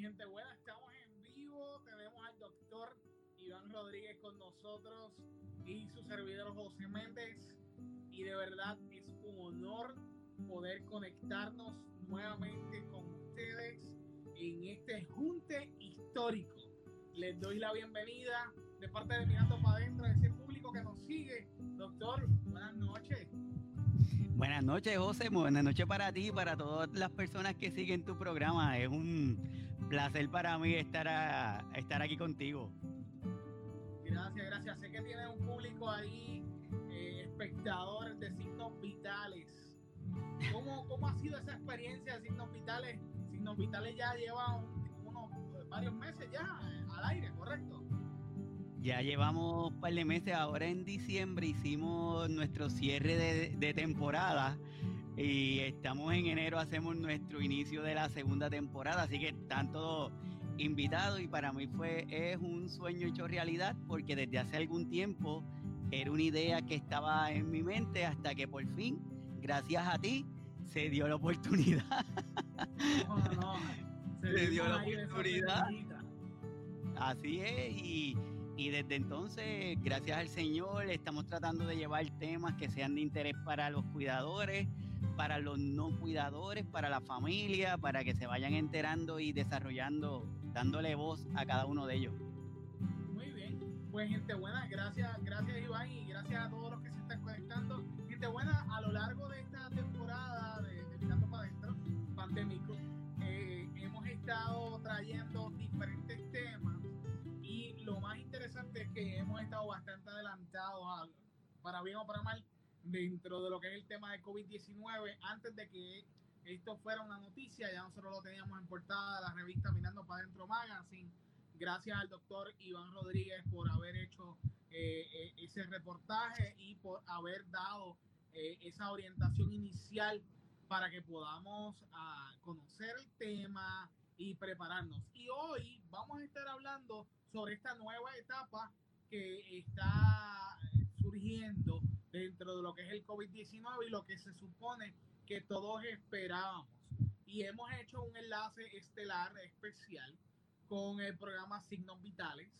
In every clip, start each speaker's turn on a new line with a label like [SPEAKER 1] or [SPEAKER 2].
[SPEAKER 1] Gente buena, estamos en vivo. Tenemos al doctor Iván Rodríguez con nosotros y su servidor José Méndez. Y de verdad es un honor poder conectarnos nuevamente con ustedes en este junte histórico. Les doy la bienvenida de parte de Mirando para Adentro, de ese público que nos sigue. Doctor, buenas noches.
[SPEAKER 2] Buenas noches, José. Buenas noches para ti y para todas las personas que siguen tu programa. Es un placer para mí estar, aquí contigo.
[SPEAKER 1] Gracias, gracias. Sé que tienes un público ahí, eh, espectador de signos vitales. ¿Cómo, ¿Cómo, ha sido esa experiencia de signos vitales? Signos vitales ya lleva unos varios meses ya al aire, ¿correcto?
[SPEAKER 2] Ya llevamos un par de meses, ahora en diciembre hicimos nuestro cierre de, temporada y estamos en enero, hacemos nuestro inicio de la segunda temporada, así que están todos invitados y para mí fue, es un sueño hecho realidad porque desde hace algún tiempo era una idea que estaba en mi mente hasta que por fin, gracias a ti, se dio la oportunidad. se, dio la oportunidad. Así es, y y desde entonces, gracias al Señor, estamos tratando de llevar temas que sean de interés para los cuidadores, para los no cuidadores, para la familia, para que se vayan enterando y desarrollando, dándole voz a cada uno de ellos.
[SPEAKER 1] Muy bien, pues gente buena, gracias, gracias Iván y gracias a todos los que se están conectando. Gente buena, a lo largo de esta temporada de, de Mirando para Adentro, pandémico, eh, hemos estado trayendo que hemos estado bastante adelantados, para bien o para mal, dentro de lo que es el tema de COVID-19. Antes de que esto fuera una noticia, ya nosotros lo teníamos en portada de la revista Mirando para Adentro Magazine. Gracias al doctor Iván Rodríguez por haber hecho eh, eh, ese reportaje y por haber dado eh, esa orientación inicial para que podamos ah, conocer el tema y prepararnos. Y hoy vamos a estar hablando sobre esta nueva etapa que está surgiendo dentro de lo que es el COVID-19 y lo que se supone que todos esperábamos. Y hemos hecho un enlace estelar especial con el programa Signos Vitales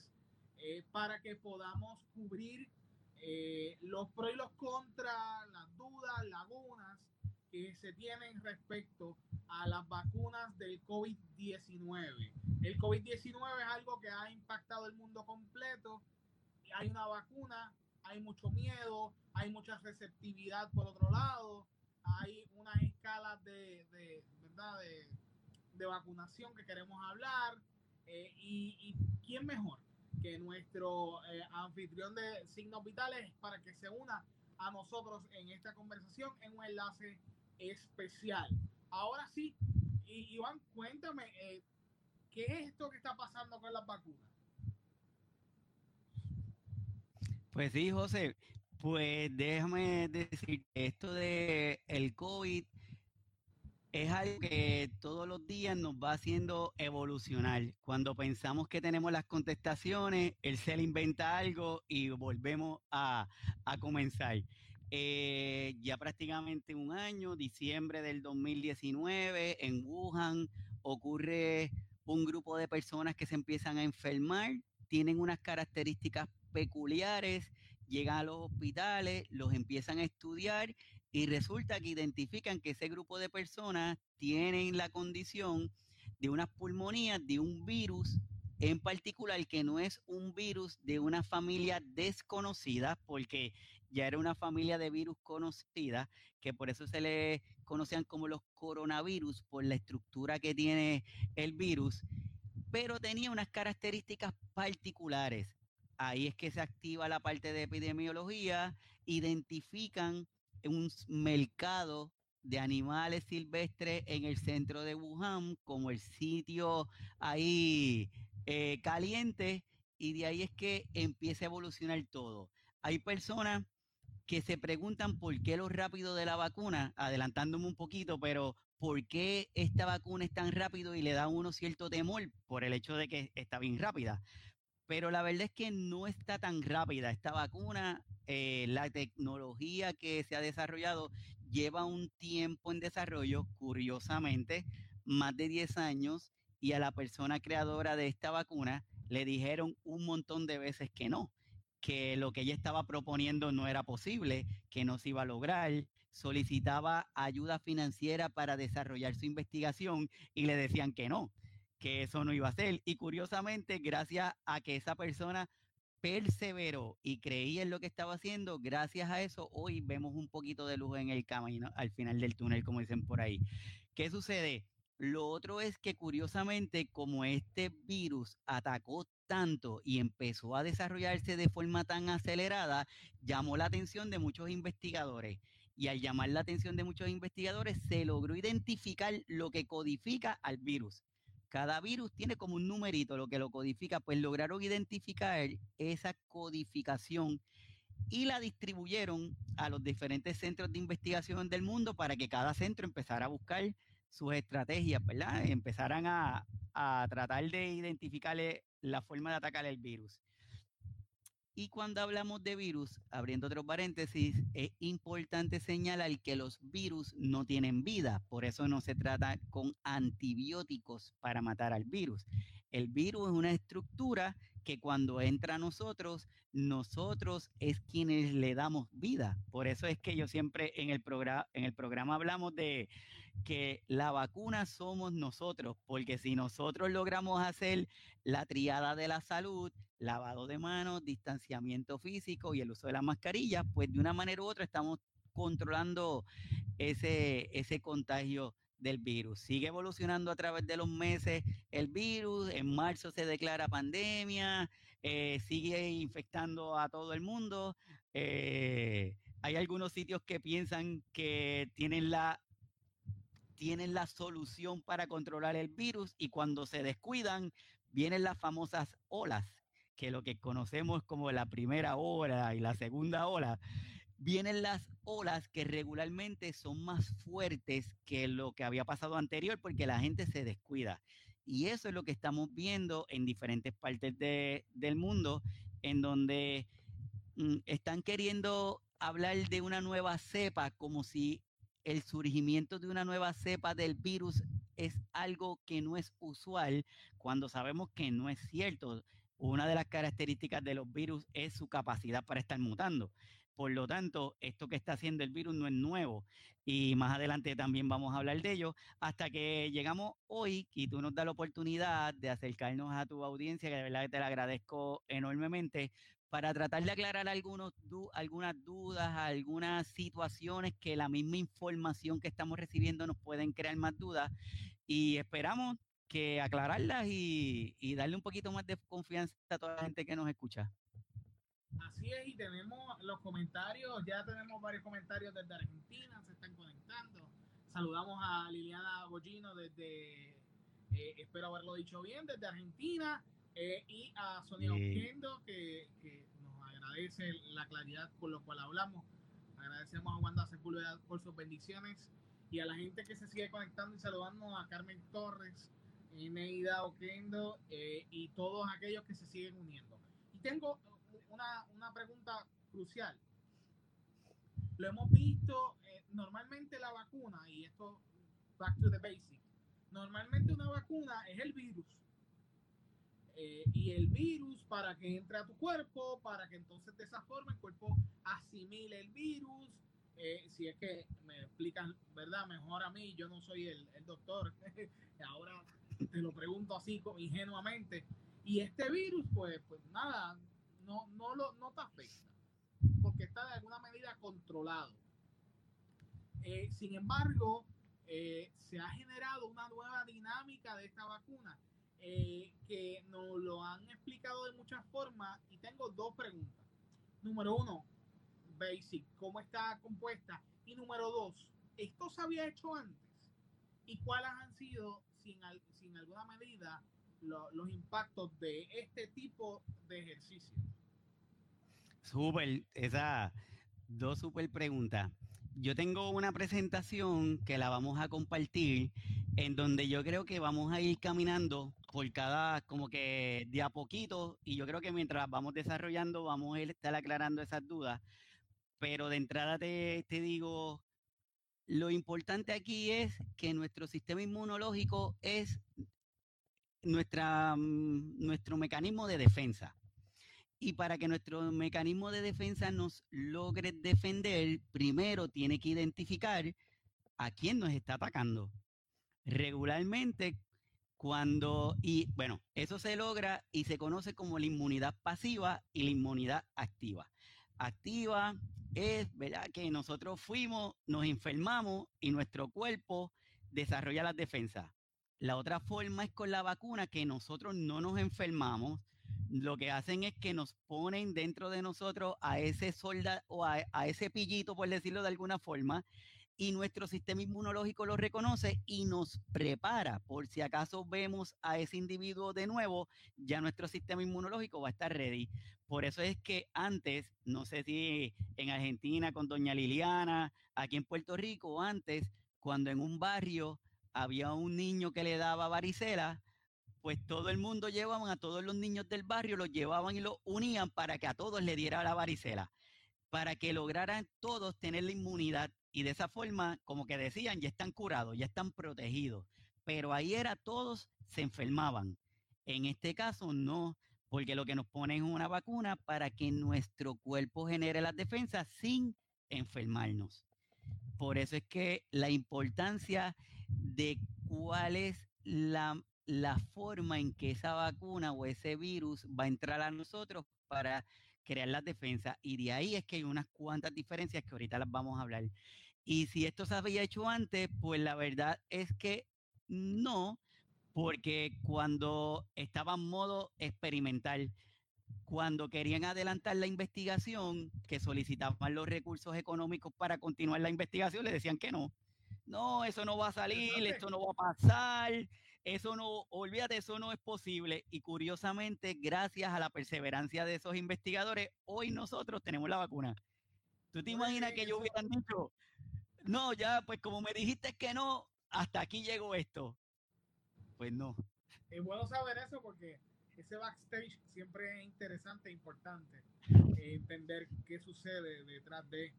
[SPEAKER 1] eh, para que podamos cubrir eh, los pros y los contras, las dudas, lagunas que se tienen respecto a las vacunas del COVID-19. El COVID-19 es algo que ha impactado el mundo completo. Hay una vacuna, hay mucho miedo, hay mucha receptividad por otro lado, hay unas escalas de, ¿verdad? de, vacunación que queremos hablar. Eh, y, quién mejor que nuestro eh, anfitrión de signos vitales para que se una a nosotros en esta conversación en un enlace especial. Ahora sí, Iván, cuéntame, eh, ¿qué es esto que está pasando con las vacunas?
[SPEAKER 2] Pues sí, José, pues déjame decir, esto de el COVID es algo que todos los días nos va haciendo evolucionar. Cuando pensamos que tenemos las contestaciones, el ser inventa algo y volvemos a, a comenzar. Eh, ya prácticamente un año, diciembre del 2019, en Wuhan ocurre un grupo de personas que se empiezan a enfermar, tienen unas características peculiares, llegan a los hospitales, los empiezan a estudiar y resulta que identifican que ese grupo de personas tienen la condición de unas pulmonías, de un virus en particular que no es un virus de una familia desconocida, porque ya era una familia de virus conocida, que por eso se le conocían como los coronavirus, por la estructura que tiene el virus, pero tenía unas características particulares. Ahí es que se activa la parte de epidemiología, identifican un mercado de animales silvestres en el centro de Wuhan como el sitio ahí eh, caliente y de ahí es que empieza a evolucionar todo. Hay personas que se preguntan por qué lo rápido de la vacuna, adelantándome un poquito, pero ¿por qué esta vacuna es tan rápido y le da a uno cierto temor por el hecho de que está bien rápida? Pero la verdad es que no está tan rápida. Esta vacuna, eh, la tecnología que se ha desarrollado lleva un tiempo en desarrollo, curiosamente, más de 10 años, y a la persona creadora de esta vacuna le dijeron un montón de veces que no, que lo que ella estaba proponiendo no era posible, que no se iba a lograr, solicitaba ayuda financiera para desarrollar su investigación y le decían que no, que eso no iba a ser. Y curiosamente, gracias a que esa persona perseveró y creía en lo que estaba haciendo, gracias a eso hoy vemos un poquito de luz en el camino, al final del túnel, como dicen por ahí. ¿Qué sucede? Lo otro es que curiosamente, como este virus atacó tanto y empezó a desarrollarse de forma tan acelerada, llamó la atención de muchos investigadores. Y al llamar la atención de muchos investigadores, se logró identificar lo que codifica al virus. Cada virus tiene como un numerito lo que lo codifica, pues lograron identificar esa codificación y la distribuyeron a los diferentes centros de investigación del mundo para que cada centro empezara a buscar sus estrategias, ¿verdad? Empezaran a, a tratar de identificar la forma de atacar el virus. Y cuando hablamos de virus, abriendo otros paréntesis, es importante señalar que los virus no tienen vida, por eso no se trata con antibióticos para matar al virus. El virus es una estructura que cuando entra a nosotros, nosotros es quienes le damos vida. Por eso es que yo siempre en el, en el programa hablamos de que la vacuna somos nosotros, porque si nosotros logramos hacer la triada de la salud, lavado de manos, distanciamiento físico y el uso de la mascarilla, pues de una manera u otra estamos controlando ese, ese contagio del virus. Sigue evolucionando a través de los meses el virus, en marzo se declara pandemia, eh, sigue infectando a todo el mundo. Eh, hay algunos sitios que piensan que tienen la tienen la solución para controlar el virus y cuando se descuidan vienen las famosas olas que lo que conocemos como la primera ola y la segunda ola, vienen las olas que regularmente son más fuertes que lo que había pasado anterior porque la gente se descuida. Y eso es lo que estamos viendo en diferentes partes del mundo, en donde mm, están queriendo hablar de una nueva cepa como si el surgimiento de una nueva cepa del virus es algo que no es usual, cuando sabemos que no es cierto una de las características de los virus es su capacidad para estar mutando. Por lo tanto, esto que está haciendo el virus no es nuevo y más adelante también vamos a hablar de ello hasta que llegamos hoy y tú nos das la oportunidad de acercarnos a tu audiencia, que de verdad te la agradezco enormemente, para tratar de aclarar algunos, algunas dudas, algunas situaciones que la misma información que estamos recibiendo nos pueden crear más dudas y esperamos que aclararlas y, darle un poquito más de confianza a toda la gente que nos escucha.
[SPEAKER 1] Así es, y tenemos los comentarios, ya tenemos varios comentarios desde Argentina, se están conectando. Saludamos a Liliana Bollino desde, eh, espero haberlo dicho bien, desde Argentina, eh, y a Sonia Oquendo, que, que, nos agradece la claridad con lo cual hablamos. Agradecemos a Wanda Sepúlveda por sus bendiciones y a la gente que se sigue conectando y saludando a Carmen Torres, Ineida Oquendo eh, y todos aquellos que se siguen uniendo. Y tengo una, una pregunta crucial. Lo hemos visto, eh, normalmente la vacuna, y esto, back to the basic, normalmente una vacuna es el virus. Eh, y el virus para que entre a tu cuerpo, para que entonces de esa forma el cuerpo asimile el virus. si es que me explican, ¿verdad? Mejor a mí, yo no soy el, el doctor. Ahora te lo pregunto así ingenuamente. Y este virus, pues, pues nada, no, no, lo, no te afecta, porque está de alguna medida controlado. Eh, sin embargo, eh, se ha generado una nueva dinámica de esta vacuna eh, que nos lo han explicado de muchas formas y tengo dos preguntas. Número uno, basic, ¿cómo está compuesta? Y número dos, ¿esto se había hecho antes? ¿Y cuáles han sido sin, alguna medida los impactos de este tipo de ejercicio.
[SPEAKER 2] Súper, esas dos súper preguntas. Yo tengo una presentación que la vamos a compartir en donde yo creo que vamos a ir caminando por cada, como que de a poquito, y yo creo que mientras vamos desarrollando vamos a estar aclarando esas dudas. Pero de entrada te, te digo lo importante aquí es que nuestro sistema inmunológico es nuestra, mm, nuestro mecanismo de defensa. Y para que nuestro mecanismo de defensa nos logre defender, primero tiene que identificar a quién nos está atacando. Regularmente, cuando, y bueno, eso se logra y se conoce como la inmunidad pasiva y la inmunidad activa. Activa es, ¿verdad? Que nosotros fuimos, nos enfermamos y nuestro cuerpo desarrolla las defensas. La otra forma es con la vacuna, que nosotros no nos enfermamos. Lo que hacen es que nos ponen dentro de nosotros a ese soldado o a, a ese pillito, por decirlo de alguna forma, y nuestro sistema inmunológico lo reconoce y nos prepara. Por si acaso vemos a ese individuo de nuevo, ya nuestro sistema inmunológico va a estar ready. Por eso es que antes, no sé si en Argentina con doña Liliana, aquí en Puerto Rico, antes, cuando en un barrio había un niño que le daba varicela, pues todo el mundo llevaban a todos los niños del barrio, los llevaban y los unían para que a todos le diera la varicela, para que lograran todos tener la inmunidad y de esa forma, como que decían, ya están curados, ya están protegidos. Pero ahí era todos se enfermaban. En este caso no, porque lo que nos ponen es una vacuna para que nuestro cuerpo genere las defensas sin enfermarnos. Por eso es que la importancia de cuál es la, la forma en que esa vacuna o ese virus va a entrar a nosotros para crear las defensas. Y de ahí es que hay unas cuantas diferencias que ahorita las vamos a hablar. Y si esto se había hecho antes, pues la verdad es que no, porque cuando estaba en modo experimental, cuando querían adelantar la investigación, que solicitaban los recursos económicos para continuar la investigación, le decían que no. No, eso no va a salir, esto no va a pasar, eso no, olvídate, eso no es posible. Y curiosamente, gracias a la perseverancia de esos investigadores, hoy nosotros tenemos la vacuna. ¿Tú te imaginas que yo hubieran dicho, no, ya, pues como me dijiste que no, hasta aquí llegó esto. Pues no.
[SPEAKER 1] Es bueno saber eso porque ese backstage siempre es interesante e importante eh, entender qué sucede detrás de.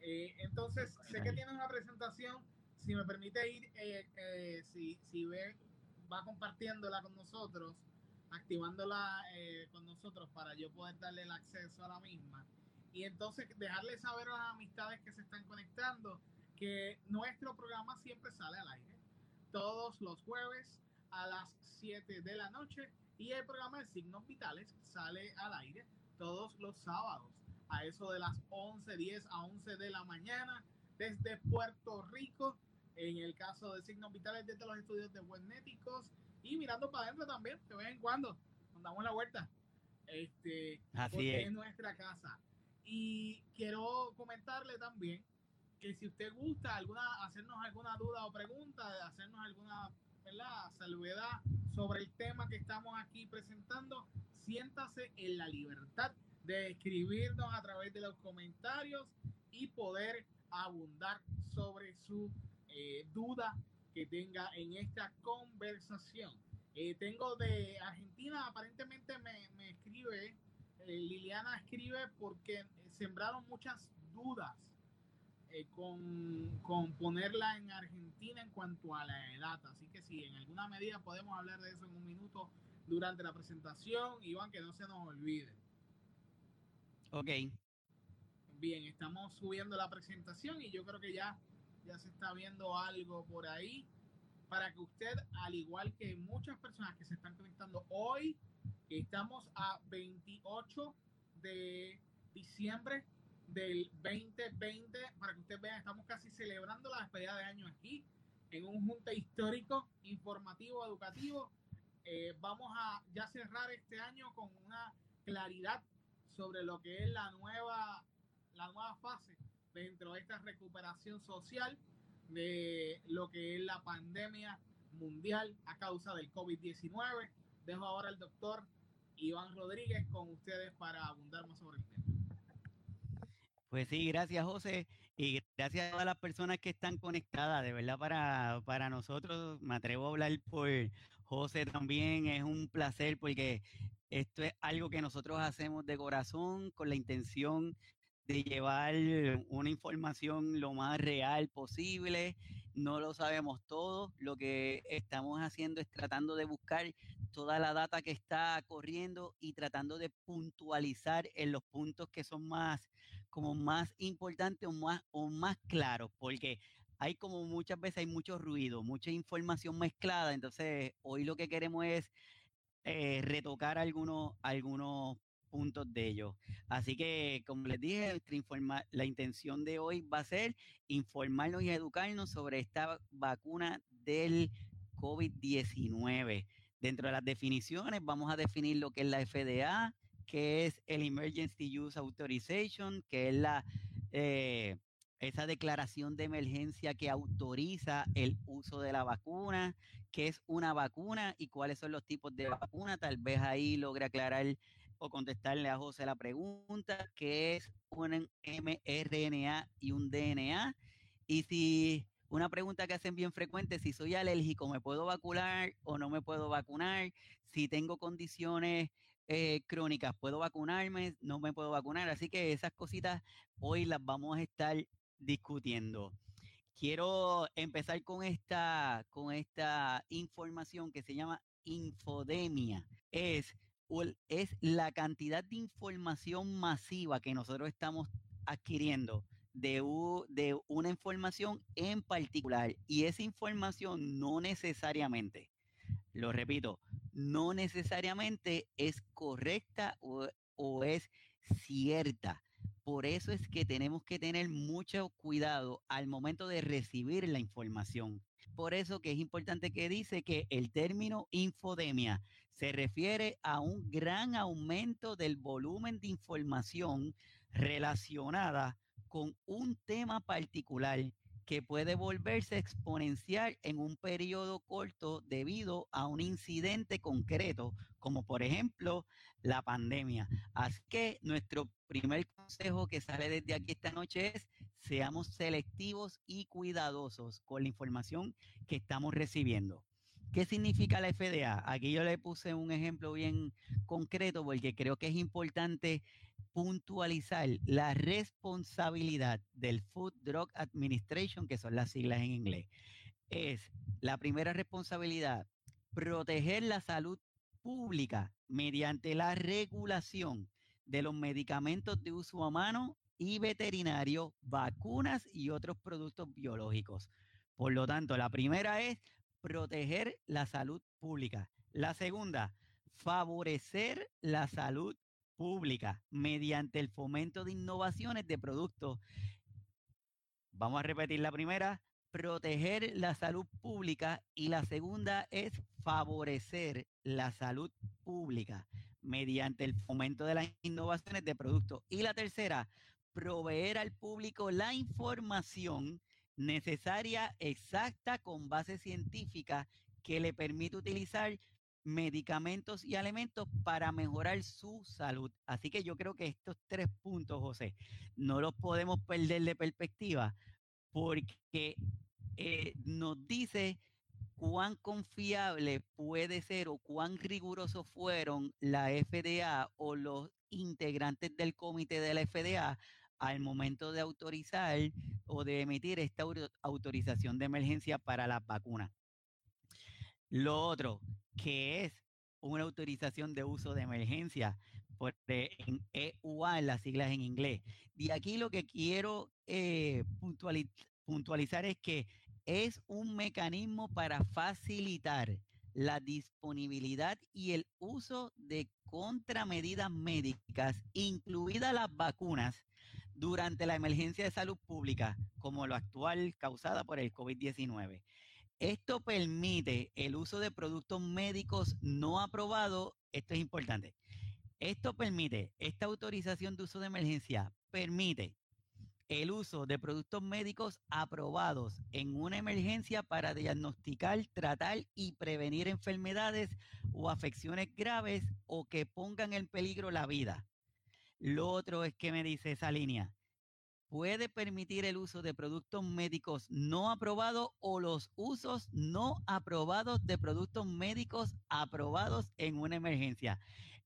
[SPEAKER 1] Eh, entonces, sé que tienes una presentación. Si me permite ir, eh, si, si ve, va compartiéndola con nosotros, activándola con nosotros para yo poder darle el acceso a la misma. Y entonces dejarle saber a las amistades que se están conectando que nuestro programa siempre sale al aire todos los jueves a las 7 de la noche y el programa de Signos Vitales sale al aire todos los sábados a eso de las 11, 10 a 11 de la mañana desde Puerto Rico, en el caso de Signos Vitales desde los estudios de Webnéticos y mirando para adentro también, de vez en cuando, nos damos la vuelta. Este,
[SPEAKER 2] Así es.
[SPEAKER 1] es nuestra casa. Y quiero comentarle también que si usted gusta alguna, hacernos alguna duda o pregunta, hacernos alguna ¿verdad? salvedad sobre el tema que estamos aquí presentando, siéntase en la libertad de escribirnos a través de los comentarios y poder abundar sobre su eh, duda que tenga en esta conversación. Eh, tengo de Argentina, aparentemente me, me escribe, eh, Liliana escribe porque sembraron muchas dudas con, con, ponerla en Argentina en cuanto a la edad. Así que si en alguna medida podemos hablar de eso en un minuto durante la presentación, Iván, que no se nos olvide.
[SPEAKER 2] Ok.
[SPEAKER 1] Bien, estamos subiendo la presentación y yo creo que ya, ya se está viendo algo por ahí para que usted, al igual que muchas personas que se están conectando hoy, estamos a 28 de diciembre del 2020, para que ustedes vean, estamos casi celebrando la despedida de año aquí, en un junta histórico, informativo, educativo. Eh, vamos a ya cerrar este año con una claridad sobre lo que es la nueva, la nueva fase dentro de esta recuperación social de lo que es la pandemia mundial a causa del COVID-19. Dejo ahora al doctor Iván Rodríguez con ustedes para abundar más sobre el tema.
[SPEAKER 2] Pues sí, gracias José y gracias a todas las personas que están conectadas. De verdad para, para nosotros, me atrevo a hablar por José también, es un placer porque esto es algo que nosotros hacemos de corazón con la intención de llevar una información lo más real posible. No lo sabemos todo, lo que estamos haciendo es tratando de buscar toda la data que está corriendo y tratando de puntualizar en los puntos que son más como más importantes o más o más claros, porque hay como muchas veces hay mucho ruido, mucha información mezclada, entonces hoy lo que queremos es eh, retocar algunos, algunos puntos de ellos. Así que, como les dije, la intención de hoy va a ser informarnos y educarnos sobre esta vacuna del COVID-19. Dentro de las definiciones vamos a definir lo que es la FDA, que es el Emergency Use Authorization, que es la eh, esa declaración de emergencia que autoriza el uso de la vacuna, qué es una vacuna y cuáles son los tipos de vacuna. Tal vez ahí logre aclarar o contestarle a José la pregunta, qué es un mRNA y un DNA. Y si una pregunta que hacen bien frecuente, si soy alérgico, ¿me puedo vacunar o no me puedo vacunar? Si tengo condiciones eh, crónicas, ¿puedo vacunarme? ¿No me puedo vacunar? Así que esas cositas hoy las vamos a estar discutiendo. Quiero empezar con esta, con esta información que se llama infodemia. Es, es la cantidad de información masiva que nosotros estamos adquiriendo de, de una información en particular. Y esa información no necesariamente, lo repito, no necesariamente es correcta o, o es cierta. Por eso es que tenemos que tener mucho cuidado al momento de recibir la información. Por eso que es importante que dice que el término infodemia se refiere a un gran aumento del volumen de información relacionada con un tema particular que puede volverse exponencial en un periodo corto debido a un incidente concreto, como por ejemplo la pandemia. Así que nuestro primer consejo que sale desde aquí esta noche es seamos selectivos y cuidadosos con la información que estamos recibiendo. ¿Qué significa la FDA? Aquí yo le puse un ejemplo bien concreto porque creo que es importante puntualizar la responsabilidad del Food Drug Administration, que son las siglas en inglés. Es la primera responsabilidad, proteger la salud pública mediante la regulación de los medicamentos de uso humano y veterinario, vacunas y otros productos biológicos. Por lo tanto, la primera es proteger la salud pública. La segunda, favorecer la salud pública mediante el fomento de innovaciones de productos. Vamos a repetir la primera, proteger la salud pública y la segunda es favorecer la salud pública mediante el fomento de las innovaciones de productos. Y la tercera, proveer al público la información necesaria, exacta, con base científica que le permite utilizar medicamentos y alimentos para mejorar su salud. Así que yo creo que estos tres puntos, José, no los podemos perder de perspectiva porque eh, nos dice cuán confiable puede ser o cuán rigurosos fueron la FDA o los integrantes del comité de la FDA al momento de autorizar o de emitir esta autorización de emergencia para las vacunas. Lo otro, que es una autorización de uso de emergencia, por, en EUA, en las siglas en inglés. Y aquí lo que quiero eh, puntualizar es que es un mecanismo para facilitar la disponibilidad y el uso de contramedidas médicas, incluidas las vacunas, durante la emergencia de salud pública, como lo actual causada por el COVID-19. Esto permite el uso de productos médicos no aprobados. Esto es importante. Esto permite, esta autorización de uso de emergencia permite el uso de productos médicos aprobados en una emergencia para diagnosticar, tratar y prevenir enfermedades o afecciones graves o que pongan en peligro la vida. Lo otro es que me dice esa línea, puede permitir el uso de productos médicos no aprobados o los usos no aprobados de productos médicos aprobados en una emergencia.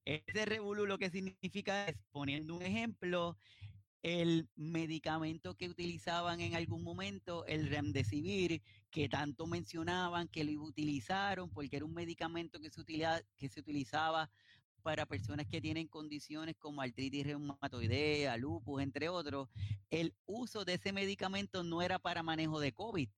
[SPEAKER 2] Ese revolú lo que significa es, poniendo un ejemplo, el medicamento que utilizaban en algún momento, el remdesivir, que tanto mencionaban que lo utilizaron porque era un medicamento que se, que se utilizaba para personas que tienen condiciones como artritis reumatoidea, lupus, entre otros, el uso de ese medicamento no era para manejo de COVID,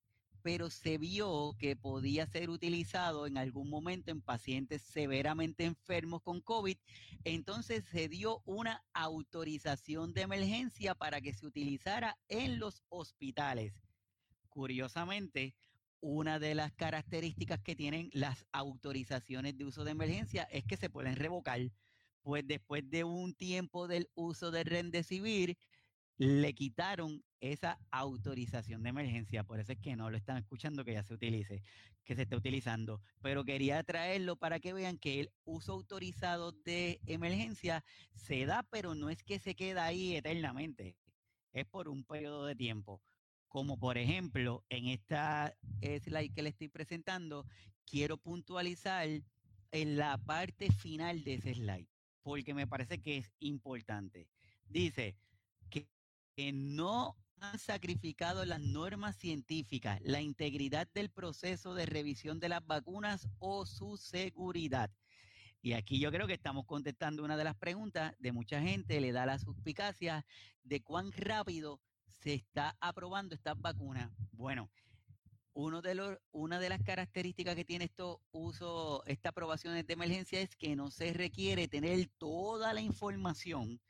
[SPEAKER 2] pero se vio que podía ser utilizado en algún momento en pacientes severamente enfermos con COVID. Entonces se dio una autorización de emergencia para que se utilizara en los hospitales. Curiosamente, una de las características que tienen las autorizaciones de uso de emergencia es que se pueden revocar. Pues después de un tiempo del uso de Rendecibir, le quitaron esa autorización de emergencia. Por eso es que no lo están escuchando que ya se utilice, que se esté utilizando. Pero quería traerlo para que vean que el uso autorizado de emergencia se da, pero no es que se queda ahí eternamente. Es por un periodo de tiempo como por ejemplo en esta slide que le estoy presentando, quiero puntualizar en la parte final de ese slide, porque me parece que es importante. Dice que, no han sacrificado las normas científicas, la integridad del proceso de revisión de las vacunas o su seguridad. Y aquí yo creo que estamos contestando una de las preguntas de mucha gente, le da la suspicacia de cuán rápido se está aprobando estas vacunas. Bueno, uno de los, una de las características que tiene esto uso, esta aprobación de emergencia es que no se requiere tener toda la información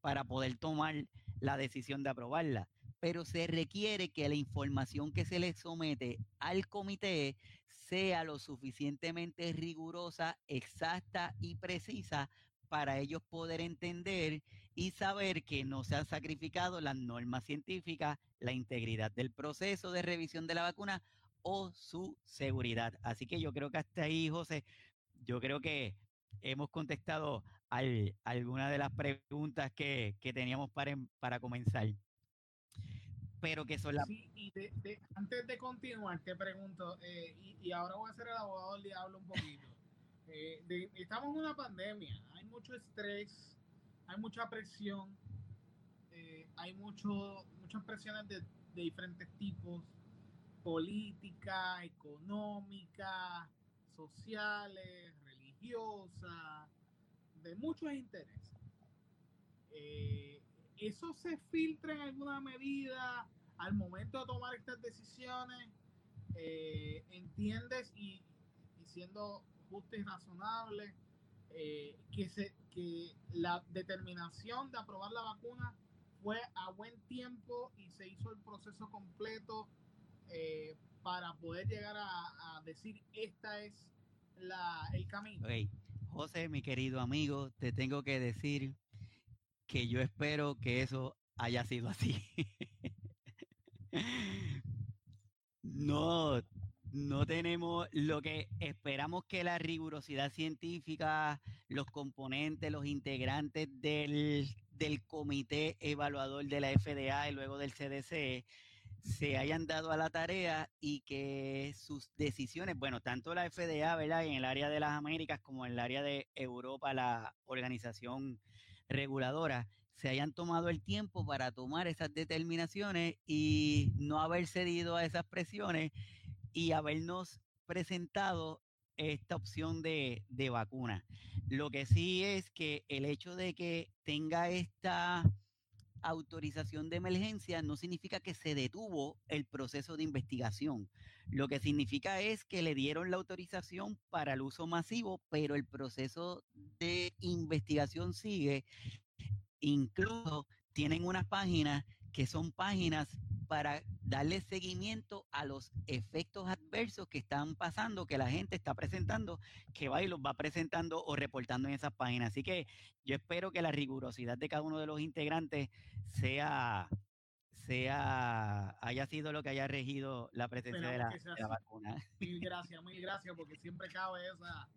[SPEAKER 2] para poder tomar la decisión de aprobarla, pero se requiere que la información que se le somete al comité sea lo suficientemente rigurosa, exacta y precisa para ellos poder entender y saber que no se han sacrificado las normas científicas, la integridad del proceso de revisión de la vacuna o su seguridad. Así que yo creo que hasta ahí, José, yo creo que hemos contestado al, algunas de las preguntas que, teníamos para, em, para comenzar. Pero que son las...
[SPEAKER 1] Sí, y antes de continuar, te pregunto, eh, y, ahora voy a ser el abogado del diablo un poquito. Eh, estamos en una pandemia, hay mucho estrés, hay mucha presión, eh, hay mucho, muchas presiones de, diferentes tipos, política, económica, sociales, religiosas, de muchos intereses. Eh, ¿Eso se filtra en alguna medida al momento de tomar estas decisiones? Eh, ¿Entiendes? Y siendo justo y razonable, que, se, que la determinación de aprobar la vacuna fue a buen tiempo y se hizo el proceso completo eh, para poder llegar a, decir esta es la, el camino.
[SPEAKER 2] José, mi querido amigo, te tengo que decir que yo espero que eso haya sido así. no, no tenemos lo que esperamos que la rigurosidad científica, los componentes, los integrantes del, comité evaluador de la FDA y luego del CDC se hayan dado a la tarea y que sus decisiones, bueno, tanto la FDA, ¿verdad? En el área de las Américas como en el área de Europa, la organización reguladora, se hayan tomado el tiempo para tomar esas determinaciones y no haber cedido a esas presiones y habernos presentado esta opción de, vacuna. Lo que sí es que el hecho de que tenga esta autorización de emergencia no significa que se detuvo el proceso de investigación. Lo que significa es que le dieron la autorización para el uso masivo, pero el proceso de investigación sigue. Incluso tienen unas páginas que son páginas para darle seguimiento a los efectos adversos que están pasando, que la gente está presentando, que va y los va presentando o reportando en esas páginas. Así que yo espero que la rigurosidad de cada uno de los integrantes sea sea haya sido lo que haya regido la presencia de la, vacuna.
[SPEAKER 1] Mil gracias, mil gracias, porque siempre cabe esa,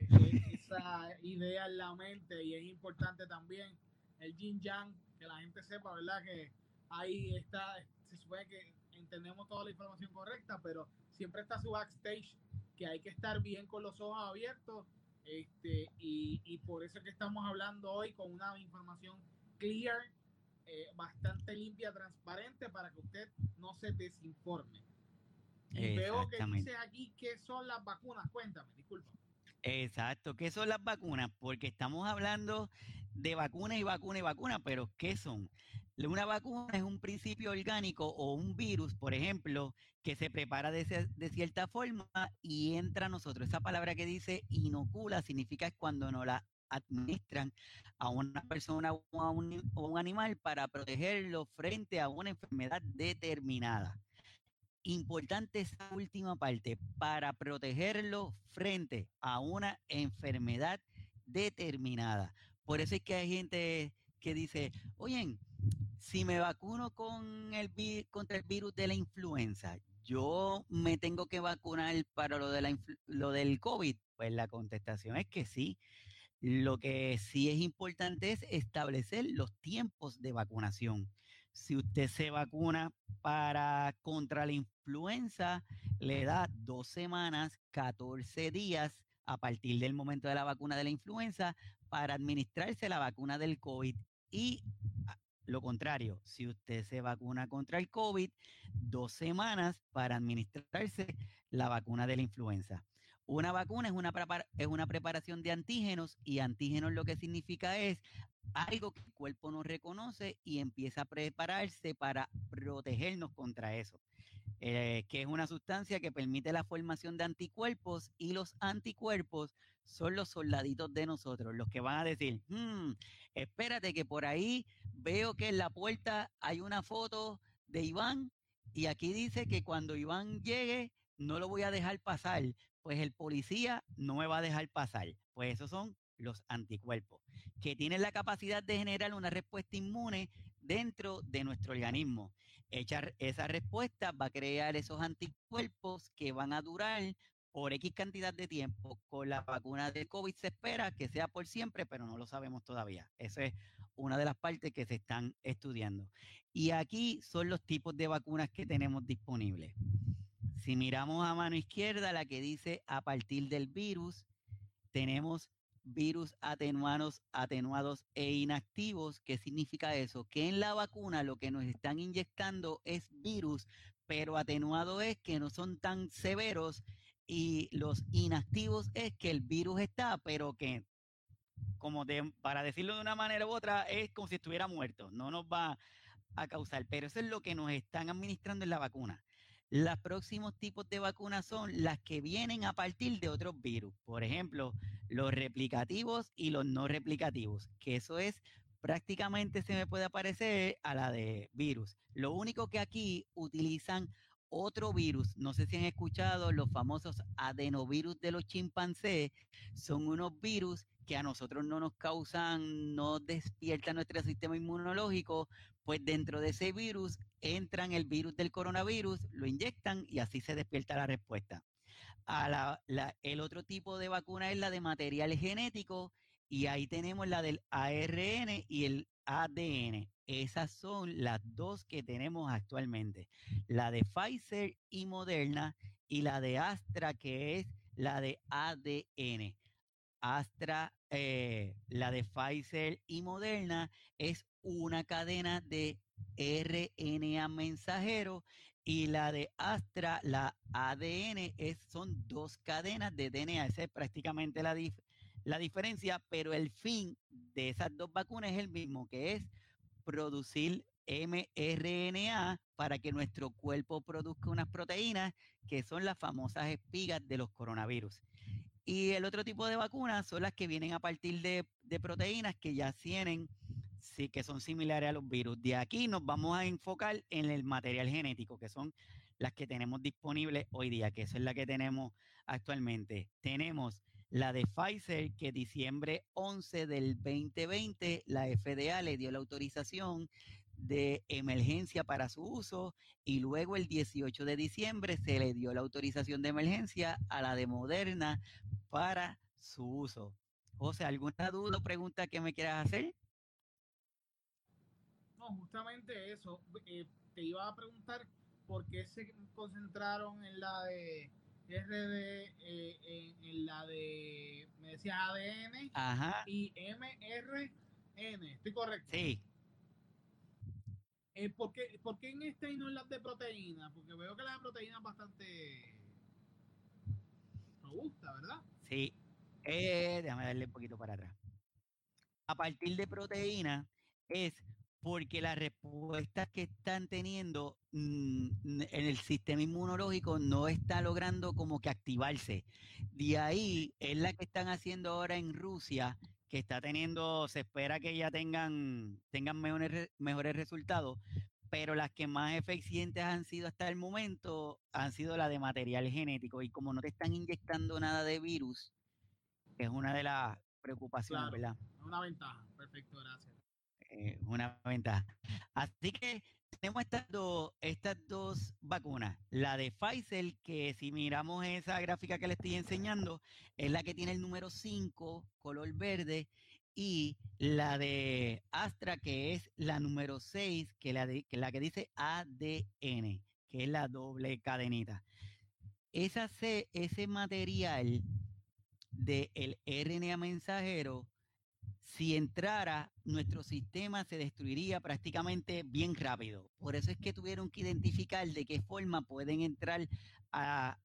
[SPEAKER 1] eh, eh, esa idea en la mente y es importante también el yin yang, que la gente sepa, ¿verdad? Que ahí está, se supone que entendemos toda la información correcta, pero siempre está su backstage, que hay que estar bien con los ojos abiertos, este, y, y por eso es que estamos hablando hoy con una información clear, eh, bastante limpia, transparente, para que usted no se desinforme. Y veo que dice aquí qué son las vacunas. Cuéntame, disculpa.
[SPEAKER 2] Exacto, ¿qué son las vacunas? Porque estamos hablando de vacunas y vacunas y vacunas, pero ¿qué son? Una vacuna es un principio orgánico o un virus, por ejemplo, que se prepara de, cierta forma y entra a nosotros. Esa palabra que dice inocula significa cuando nos la administran a una persona o a un animal para protegerlo frente a una enfermedad determinada. Importante esa última parte, para protegerlo frente a una enfermedad determinada. Por eso es que hay gente que dice, oye, si me vacuno con el contra el virus de la influenza, yo me tengo que vacunar para lo, de la lo del COVID. Pues la contestación es que sí. Lo que sí es importante es establecer los tiempos de vacunación. Si usted se vacuna para contra la influenza, le da dos semanas, 14 días a partir del momento de la vacuna de la influenza para administrarse la vacuna del COVID. Y lo contrario, si usted se vacuna contra el COVID, dos semanas para administrarse la vacuna de la influenza. Una vacuna es una, es una preparación de antígenos y antígenos lo que significa es algo que el cuerpo no reconoce y empieza a prepararse para protegernos contra eso. Eh, que es una sustancia que permite la formación de anticuerpos y los anticuerpos son los soldaditos de nosotros, los que van a decir, hmm, espérate que por ahí veo que en la puerta hay una foto de Iván y aquí dice que cuando Iván llegue no lo voy a dejar pasar, pues el policía no me va a dejar pasar. Pues esos son los anticuerpos, que tienen la capacidad de generar una respuesta inmune dentro de nuestro organismo. Echar esa respuesta va a crear esos anticuerpos que van a durar por X cantidad de tiempo. Con la vacuna de COVID se espera que sea por siempre, pero no lo sabemos todavía. Esa es una de las partes que se están estudiando. Y aquí son los tipos de vacunas que tenemos disponibles. Si miramos a mano izquierda, la que dice a partir del virus, tenemos virus atenuados, atenuados e inactivos. ¿Qué significa eso? Que en la vacuna lo que nos están inyectando es virus, pero atenuado es que no son tan severos y los inactivos es que el virus está, pero que, como para decirlo de una manera u otra, es como si estuviera muerto, no nos va a causar, pero eso es lo que nos están administrando en la vacuna. Los próximos tipos de vacunas son las que vienen a partir de otros virus. Por ejemplo, los replicativos y los no replicativos, que eso es prácticamente se me puede parecer a la de virus. Lo único que aquí utilizan otro virus, no sé si han escuchado los famosos adenovirus de los chimpancés, son unos virus que a nosotros no nos causan, no despiertan nuestro sistema inmunológico, pues dentro de ese virus entran el virus del coronavirus, lo inyectan y así se despierta la respuesta. El otro tipo de vacuna es la de material genético y ahí tenemos la del ARN y el ADN. Esas son las dos que tenemos actualmente. La de Pfizer y Moderna y la de Astra que es la de ADN. Astra, eh, la de Pfizer y Moderna es una cadena de RNA mensajero y la de Astra, la ADN, es, son dos cadenas de DNA. Esa es prácticamente la, la diferencia, pero el fin de esas dos vacunas es el mismo, que es producir mRNA para que nuestro cuerpo produzca unas proteínas que son las famosas espigas de los coronavirus. Y el otro tipo de vacunas son las que vienen a partir de, proteínas que ya tienen sí, que son similares a los virus. De aquí nos vamos a enfocar en el material genético, que son las que tenemos disponibles hoy día, que esa es la que tenemos actualmente. Tenemos la de Pfizer, que diciembre 11 del 2020, la FDA le dio la autorización de emergencia para su uso y luego el 18 de diciembre se le dio la autorización de emergencia a la de Moderna para su uso. José, ¿alguna duda o pregunta que me quieras hacer?
[SPEAKER 1] justamente eso. Eh, te iba a preguntar por qué se concentraron en la de RD, eh, en, la de, me decía ADN y MRN. ¿Estoy correcto?
[SPEAKER 2] Sí.
[SPEAKER 1] Eh, ¿por, qué, ¿por, qué, en este y no en las de proteína? Porque veo que la de proteína es bastante robusta, ¿verdad?
[SPEAKER 2] Sí. Eh, déjame darle un poquito para atrás. A partir de proteína es porque las respuestas que están teniendo mm, en el sistema inmunológico no está logrando como que activarse. De ahí es la que están haciendo ahora en Rusia, que está teniendo, se espera que ya tengan, tengan mejores, mejores resultados, pero las que más eficientes han sido hasta el momento han sido las de material genético. Y como no te están inyectando nada de virus, es una de las preocupaciones, ¿verdad?
[SPEAKER 1] Una ventaja, perfecto, gracias.
[SPEAKER 2] Eh, una ventaja. Así que tenemos estas dos, estas dos vacunas. La de Pfizer, que si miramos esa gráfica que le estoy enseñando, es la que tiene el número 5, color verde, y la de Astra, que es la número 6, que, la de, que la que dice ADN, que es la doble cadenita. Ese material del RNA mensajero si entrara, nuestro sistema se destruiría prácticamente bien rápido. Por eso es que tuvieron que identificar de qué forma pueden entrar a,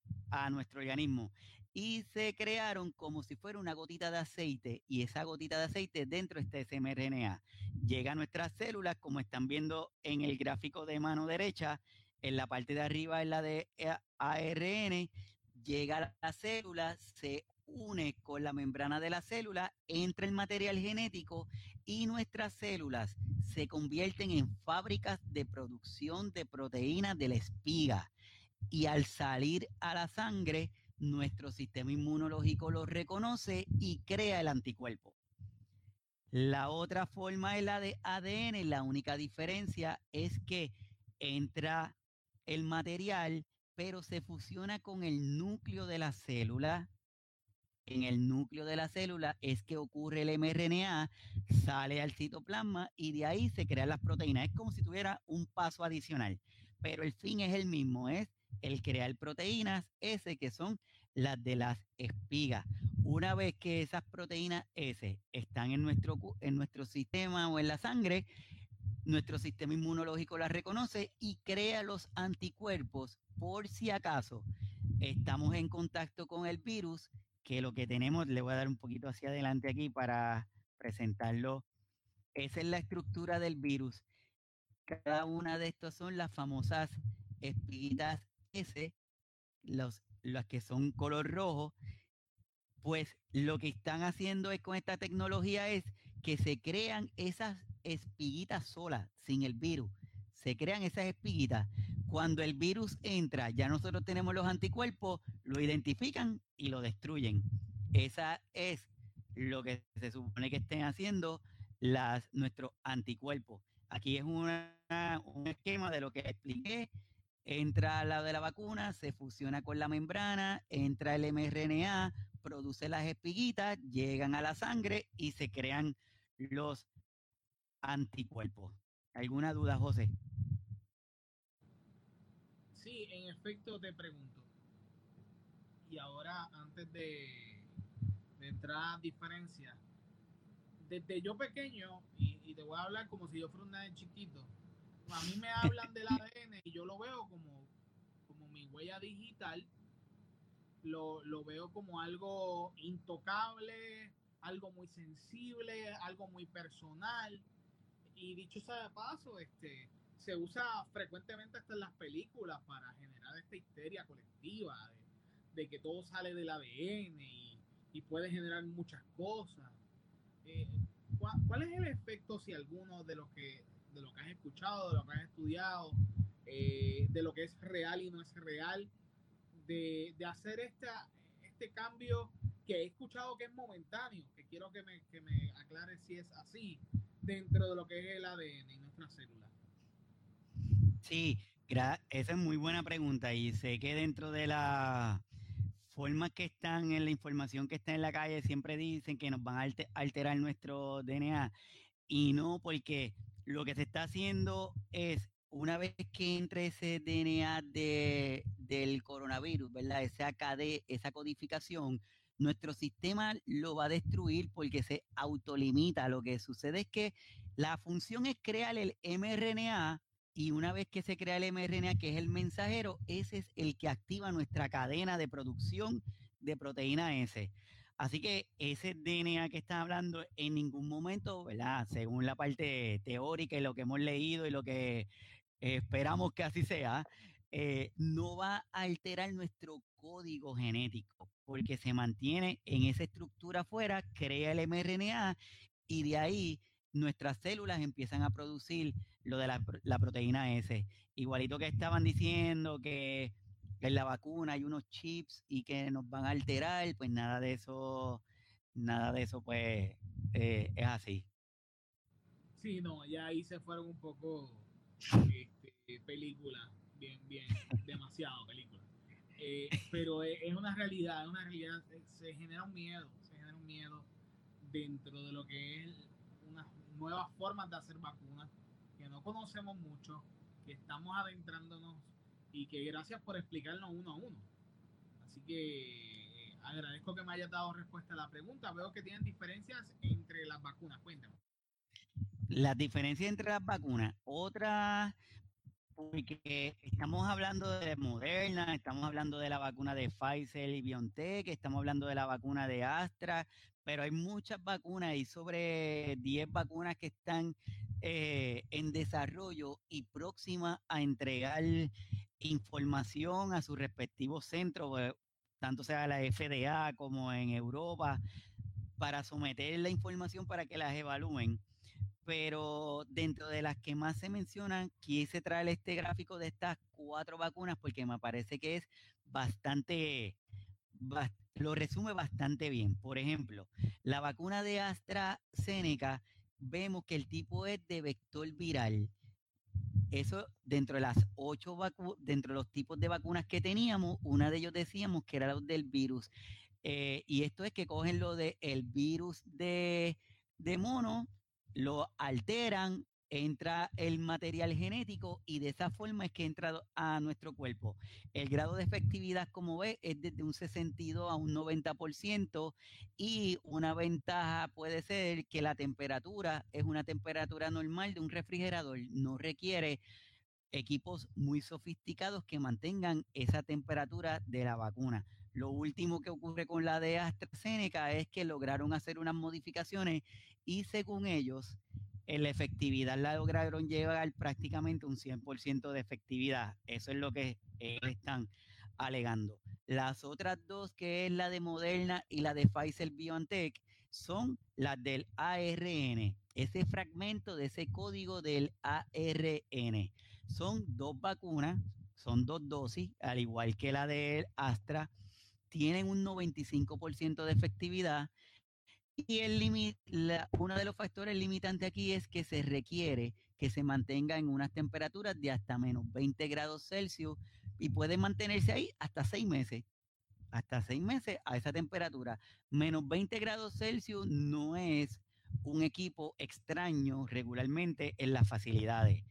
[SPEAKER 2] nuestro organismo. Y se crearon como si fuera una gotita de aceite y esa gotita de aceite dentro está ese mRNA. Llega a nuestras células, como están viendo en el gráfico de mano derecha, en la parte de arriba es la de ARN, llega a la célula, se une con la membrana de la célula, entra el material genético y nuestras células se convierten en fábricas de producción de proteínas de la espiga. Y al salir a la sangre, nuestro sistema inmunológico lo reconoce y crea el anticuerpo. La otra forma es la de ADN. La única diferencia es que entra el material, pero se fusiona con el núcleo de la célula en el núcleo de la célula es que ocurre el mRNA, sale al citoplasma y de ahí se crean las proteínas. Es como si tuviera un paso adicional, pero el fin es el mismo, es el crear proteínas S que son las de las espigas. Una vez que esas proteínas S están en nuestro, en nuestro sistema o en la sangre, nuestro sistema inmunológico las reconoce y crea los anticuerpos por si acaso estamos en contacto con el virus que lo que tenemos, le voy a dar un poquito hacia adelante aquí para presentarlo. Esa es la estructura del virus. Cada una de estas son las famosas espiguitas S, los, las que son color rojo. Pues lo que están haciendo es con esta tecnología es que se crean esas espiguitas solas, sin el virus. Se crean esas espiguitas. Cuando el virus entra, ya nosotros tenemos los anticuerpos, lo identifican y lo destruyen. Esa es lo que se supone que estén haciendo las, nuestros anticuerpos. Aquí es un esquema de lo que expliqué. Entra la de la vacuna, se fusiona con la membrana, entra el mRNA, produce las espiguitas, llegan a la sangre y se crean los anticuerpos. ¿Alguna duda, José?
[SPEAKER 1] Sí, en efecto te pregunto. Y ahora, antes de, entrar a diferencia, desde yo pequeño, y, te voy a hablar como si yo fuera un de chiquito, a mí me hablan del ADN y yo lo veo como, como mi huella digital, lo, lo veo como algo intocable, algo muy sensible, algo muy personal. Y dicho sea de paso, este, se usa frecuentemente hasta en las películas para generar esta histeria colectiva de, que todo sale del ADN y, puede generar muchas cosas. Eh, ¿cuál, es el efecto, si alguno, de lo que, de lo que has escuchado, de lo que has estudiado, eh, de lo que es real y no es real, de, hacer esta, este cambio que he escuchado que es momentáneo, que quiero que me, que me aclare si es así, dentro de lo que es el ADN y nuestra célula?
[SPEAKER 2] Sí, esa es muy buena pregunta y sé que dentro de la formas que están en la información que está en la calle siempre dicen que nos van a alterar nuestro DNA y no porque lo que se está haciendo es una vez que entre ese DNA de, del coronavirus, ¿verdad? Esa, KD, esa codificación, nuestro sistema lo va a destruir porque se autolimita. Lo que sucede es que la función es crear el mRNA y una vez que se crea el mRNA, que es el mensajero, ese es el que activa nuestra cadena de producción de proteína S. Así que ese DNA que están hablando en ningún momento, ¿verdad? Según la parte teórica y lo que hemos leído y lo que esperamos que así sea, eh, no va a alterar nuestro código genético, porque se mantiene en esa estructura afuera, crea el mRNA y de ahí nuestras células empiezan a producir lo de la, la proteína S. Igualito que estaban diciendo que en la vacuna hay unos chips y que nos van a alterar, pues nada de eso, nada de eso pues eh, es así.
[SPEAKER 1] Sí, no, ya ahí se fueron un poco este, película, bien, bien, demasiado película. Eh, pero es, una realidad, es una realidad, se genera un miedo, se genera un miedo dentro de lo que es nuevas formas de hacer vacunas que no conocemos mucho, que estamos adentrándonos y que gracias por explicarnos uno a uno. Así que eh, agradezco que me hayas dado respuesta a la pregunta. Veo que tienen diferencias entre las vacunas. Cuéntame.
[SPEAKER 2] Las diferencias entre las vacunas. Otra, porque estamos hablando de Moderna, estamos hablando de la vacuna de Pfizer y BioNTech, estamos hablando de la vacuna de Astra, pero hay muchas vacunas, hay sobre 10 vacunas que están eh, en desarrollo y próximas a entregar información a sus respectivos centros, eh, tanto sea la FDA como en Europa, para someter la información para que las evalúen. Pero dentro de las que más se mencionan, quise traer este gráfico de estas cuatro vacunas porque me parece que es bastante, lo resume bastante bien. Por ejemplo, la vacuna de AstraZeneca, vemos que el tipo es de vector viral eso dentro de las ocho vacunas, dentro de los tipos de vacunas que teníamos, una de ellos decíamos que era lo del virus. Eh, y esto es que cogen lo del el virus de, de mono, lo alteran, entra el material genético y de esa forma es que entra a nuestro cuerpo. El grado de efectividad, como ve, es desde un 62 a un 90% y una ventaja puede ser que la temperatura es una temperatura normal de un refrigerador, no requiere equipos muy sofisticados que mantengan esa temperatura de la vacuna. Lo último que ocurre con la de AstraZeneca es que lograron hacer unas modificaciones y según ellos, la efectividad la lograron llevar prácticamente un 100% de efectividad. Eso es lo que están alegando. Las otras dos, que es la de Moderna y la de Pfizer BioNTech, son las del ARN, ese fragmento de ese código del ARN. Son dos vacunas, son dos dosis, al igual que la de Astra, tienen un 95% de efectividad y el uno de los factores limitantes aquí es que se requiere que se mantenga en unas temperaturas de hasta menos 20 grados Celsius y puede mantenerse ahí hasta seis meses. Hasta seis meses a esa temperatura. Menos 20 grados Celsius no es un equipo extraño regularmente en las facilidades.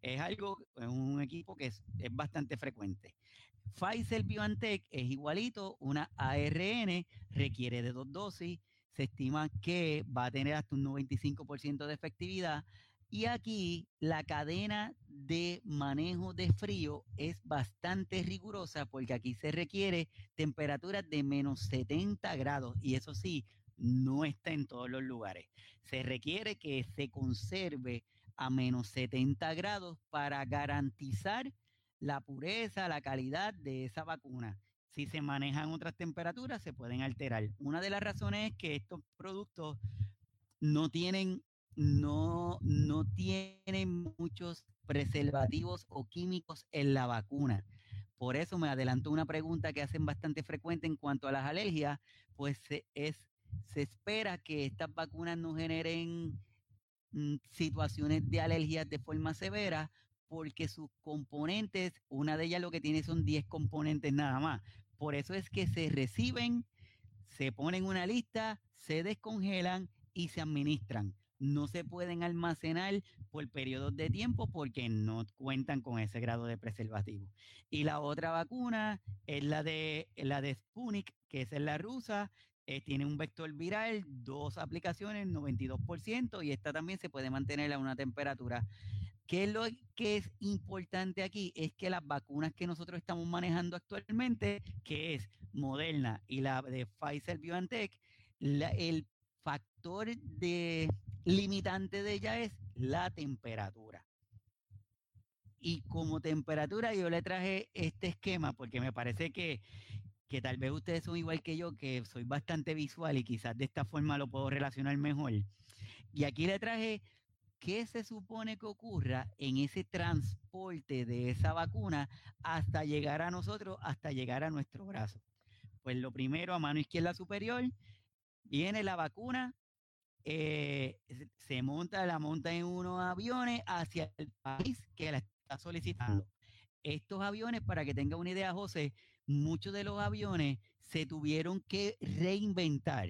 [SPEAKER 2] Es algo, un equipo que es, es bastante frecuente. Pfizer BioNTech es igualito, una ARN requiere de dos dosis se estima que va a tener hasta un 95% de efectividad. Y aquí la cadena de manejo de frío es bastante rigurosa porque aquí se requiere temperaturas de menos 70 grados y eso sí, no está en todos los lugares. Se requiere que se conserve a menos 70 grados para garantizar la pureza, la calidad de esa vacuna si se manejan otras temperaturas, se pueden alterar. Una de las razones es que estos productos no tienen, no, no tienen muchos preservativos o químicos en la vacuna. Por eso me adelanto una pregunta que hacen bastante frecuente en cuanto a las alergias, pues se, es, se espera que estas vacunas no generen mm, situaciones de alergias de forma severa porque sus componentes, una de ellas lo que tiene son 10 componentes nada más, por eso es que se reciben, se ponen una lista, se descongelan y se administran. No se pueden almacenar por periodos de tiempo porque no cuentan con ese grado de preservativo. Y la otra vacuna es la de la de Sputnik, que es la rusa, eh, tiene un vector viral, dos aplicaciones, 92%, y esta también se puede mantener a una temperatura ¿Qué es lo que es importante aquí? Es que las vacunas que nosotros estamos manejando actualmente, que es Moderna y la de Pfizer BioNTech, el factor de limitante de ella es la temperatura. Y como temperatura yo le traje este esquema porque me parece que, que tal vez ustedes son igual que yo, que soy bastante visual y quizás de esta forma lo puedo relacionar mejor. Y aquí le traje qué se supone que ocurra en ese transporte de esa vacuna hasta llegar a nosotros, hasta llegar a nuestro brazo. Pues lo primero, a mano izquierda superior, viene la vacuna, eh, se monta, la monta en unos aviones hacia el país que la está solicitando. Estos aviones, para que tenga una idea, José, muchos de los aviones se tuvieron que reinventar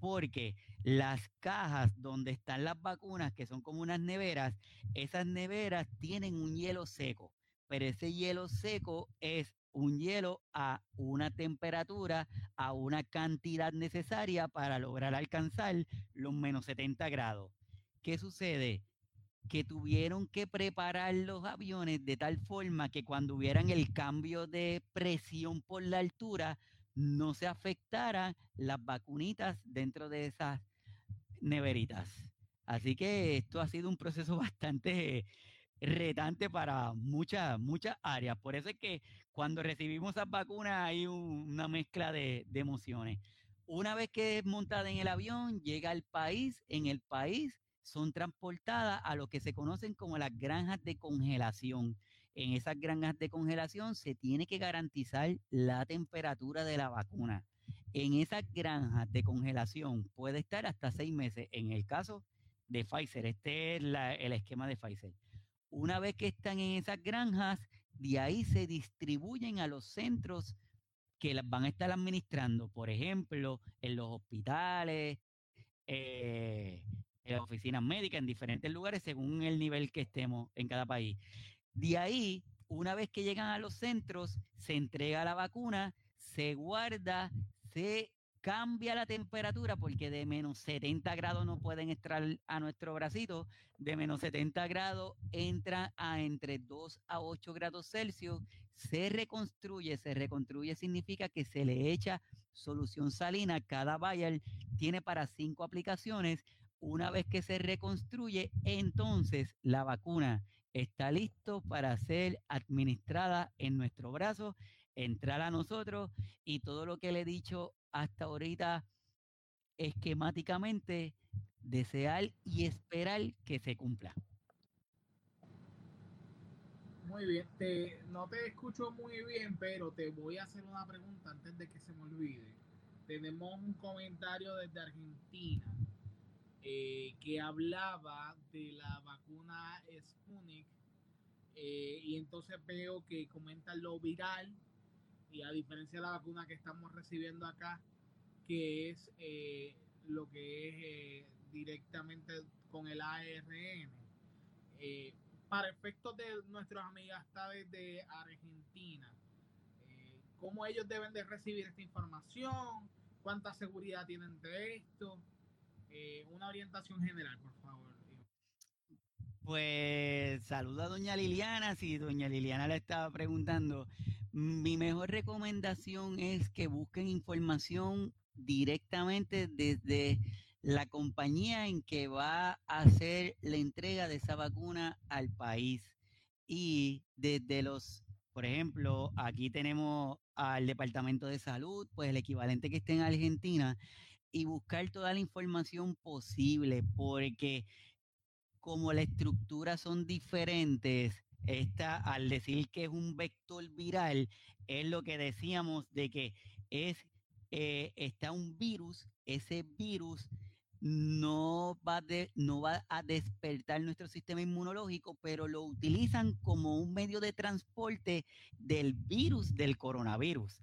[SPEAKER 2] porque las cajas donde están las vacunas, que son como unas neveras, esas neveras tienen un hielo seco, pero ese hielo seco es un hielo a una temperatura, a una cantidad necesaria para lograr alcanzar los menos 70 grados. ¿Qué sucede? que tuvieron que preparar los aviones de tal forma que cuando hubieran el cambio de presión por la altura, no se afectaran las vacunitas dentro de esas neveritas. Así que esto ha sido un proceso bastante retante para muchas, muchas áreas. Por eso es que cuando recibimos esas vacunas hay una mezcla de, de emociones. Una vez que es montada en el avión, llega al país, en el país son transportadas a lo que se conocen como las granjas de congelación. En esas granjas de congelación se tiene que garantizar la temperatura de la vacuna. En esas granjas de congelación puede estar hasta seis meses. En el caso de Pfizer, este es el esquema de Pfizer. Una vez que están en esas granjas, de ahí se distribuyen a los centros que las van a estar administrando, por ejemplo, en los hospitales, eh, en las oficinas médicas, en diferentes lugares, según el nivel que estemos en cada país. De ahí, una vez que llegan a los centros, se entrega la vacuna, se guarda, se cambia la temperatura porque de menos 70 grados no pueden entrar a nuestro bracito, de menos 70 grados entra a entre 2 a 8 grados Celsius, se reconstruye, se reconstruye significa que se le echa solución salina, cada vial tiene para 5 aplicaciones, una vez que se reconstruye, entonces la vacuna está listo para ser administrada en nuestro brazo, entrar a nosotros y todo lo que le he dicho hasta ahorita esquemáticamente, desear y esperar que se cumpla.
[SPEAKER 1] Muy bien, no te escucho muy bien, pero te voy a hacer una pregunta antes de que se me olvide. Tenemos un comentario desde Argentina eh, que hablaba de la vacuna Sputnik eh, y entonces veo que comentan lo viral y a diferencia de la vacuna que estamos recibiendo acá, que es eh, lo que es directamente con el ARN. para efectos de nuestros amigas desde Argentina, ¿cómo ellos deben de recibir esta información? ¿Cuánta seguridad tienen de esto? Eh, una orientación general, por favor.
[SPEAKER 2] Pues saluda a doña Liliana, si doña Liliana le estaba preguntando. Mi mejor recomendación es que busquen información directamente desde la compañía en que va a hacer la entrega de esa vacuna al país. Y desde los, por ejemplo, aquí tenemos al Departamento de Salud, pues el equivalente que esté en Argentina, y buscar toda la información posible, porque como la estructura son diferentes, esta, al decir que es un vector viral, es lo que decíamos de que es eh, está un virus, ese virus no va, de, no va a despertar nuestro sistema inmunológico, pero lo utilizan como un medio de transporte del virus del coronavirus.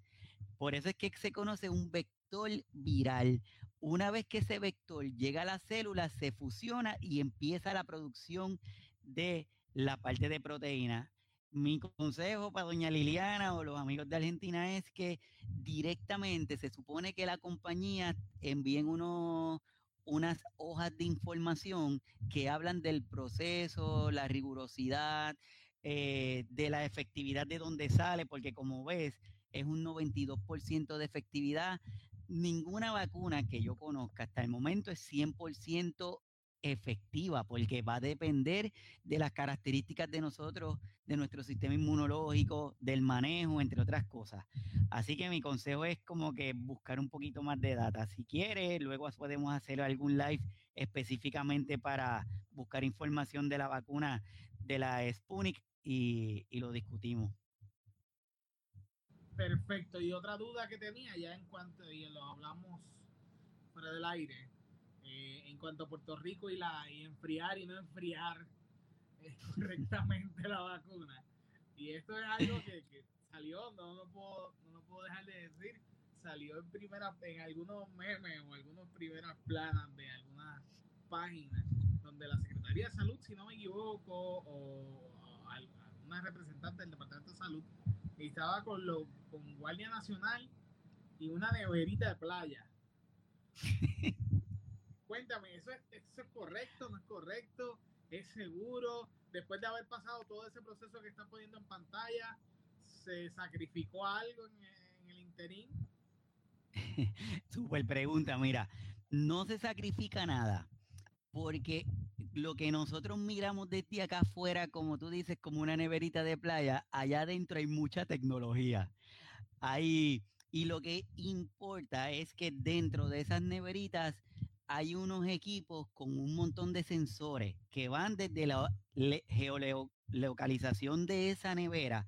[SPEAKER 2] Por eso es que se conoce un vector viral. Una vez que ese vector llega a la célula, se fusiona y empieza la producción de la parte de proteína. Mi consejo para doña Liliana o los amigos de Argentina es que directamente se supone que la compañía envíen unos, unas hojas de información que hablan del proceso, la rigurosidad, eh, de la efectividad de dónde sale, porque como ves, es un 92% de efectividad. Ninguna vacuna que yo conozca hasta el momento es 100% efectiva, porque va a depender de las características de nosotros, de nuestro sistema inmunológico, del manejo, entre otras cosas. Así que mi consejo es como que buscar un poquito más de data. Si quiere, luego podemos hacer algún live específicamente para buscar información de la vacuna de la Sputnik y, y lo discutimos.
[SPEAKER 1] Perfecto. Y otra duda que tenía ya en cuanto, y lo hablamos fuera del aire, eh, en cuanto a Puerto Rico y, la, y enfriar y no enfriar eh, correctamente la vacuna. Y esto es algo que, que salió, no lo, puedo, no lo puedo dejar de decir, salió en primera, en algunos memes o algunas primeras planas de algunas páginas donde la Secretaría de Salud, si no me equivoco, o, o alguna representante del Departamento de Salud, estaba con, lo, con Guardia Nacional y una neverita de playa. Cuéntame, ¿eso es, ¿eso es correcto? ¿No es correcto? ¿Es seguro? Después de haber pasado todo ese proceso que están poniendo en pantalla, ¿se sacrificó algo en, el interín?
[SPEAKER 2] Super pregunta, mira, no se sacrifica nada, porque lo que nosotros miramos desde acá afuera, como tú dices, como una neverita de playa, allá adentro hay mucha tecnología. Hay, y lo que importa es que dentro de esas neveritas hay unos equipos con un montón de sensores que van desde la geolocalización de esa nevera,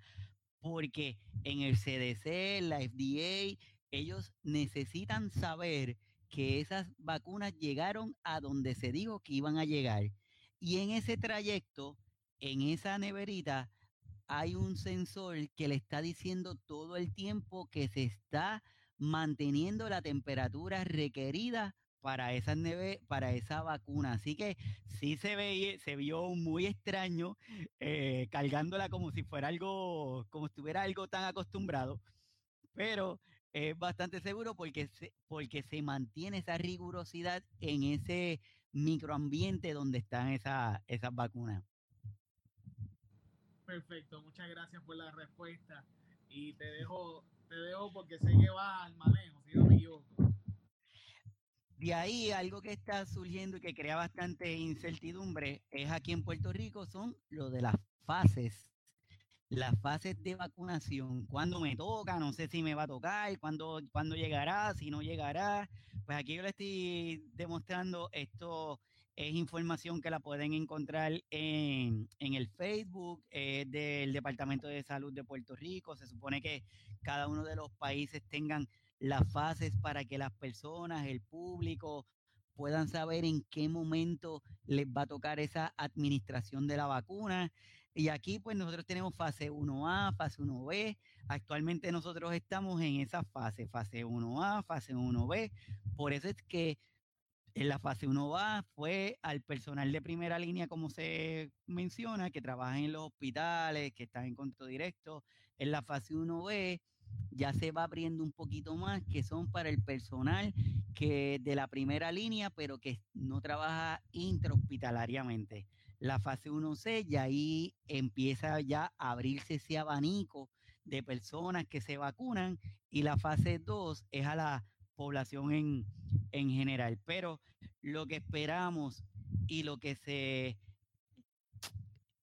[SPEAKER 2] porque en el CDC, la FDA, ellos necesitan saber que esas vacunas llegaron a donde se dijo que iban a llegar. Y en ese trayecto, en esa neverita, hay un sensor que le está diciendo todo el tiempo que se está manteniendo la temperatura requerida para esa neve, para esa vacuna. Así que sí se ve, se vio muy extraño eh, cargándola como si fuera algo, como si estuviera algo tan acostumbrado. Pero es bastante seguro porque se, porque se mantiene esa rigurosidad en ese microambiente donde están esas esas vacunas.
[SPEAKER 1] Perfecto, muchas gracias por la respuesta y te dejo, te dejo porque sé que vas al manejo, si no.
[SPEAKER 2] De ahí algo que está surgiendo y que crea bastante incertidumbre es aquí en Puerto Rico son lo de las fases las fases de vacunación, cuándo me toca, no sé si me va a tocar, cuándo, cuándo llegará, si no llegará. Pues aquí yo le estoy demostrando esto es información que la pueden encontrar en, en el Facebook del Departamento de Salud de Puerto Rico. Se supone que cada uno de los países tengan las fases para que las personas, el público, puedan saber en qué momento les va a tocar esa administración de la vacuna. Y aquí pues nosotros tenemos fase 1A, fase 1B. Actualmente nosotros estamos en esa fase, fase 1A, fase 1B. Por eso es que en la fase 1A fue al personal de primera línea, como se menciona, que trabaja en los hospitales, que están en contacto directo. En la fase 1B ya se va abriendo un poquito más, que son para el personal que de la primera línea, pero que no trabaja intrahospitalariamente la fase 1C y ahí empieza ya a abrirse ese abanico de personas que se vacunan y la fase 2 es a la población en, en general. Pero lo que esperamos y lo que se,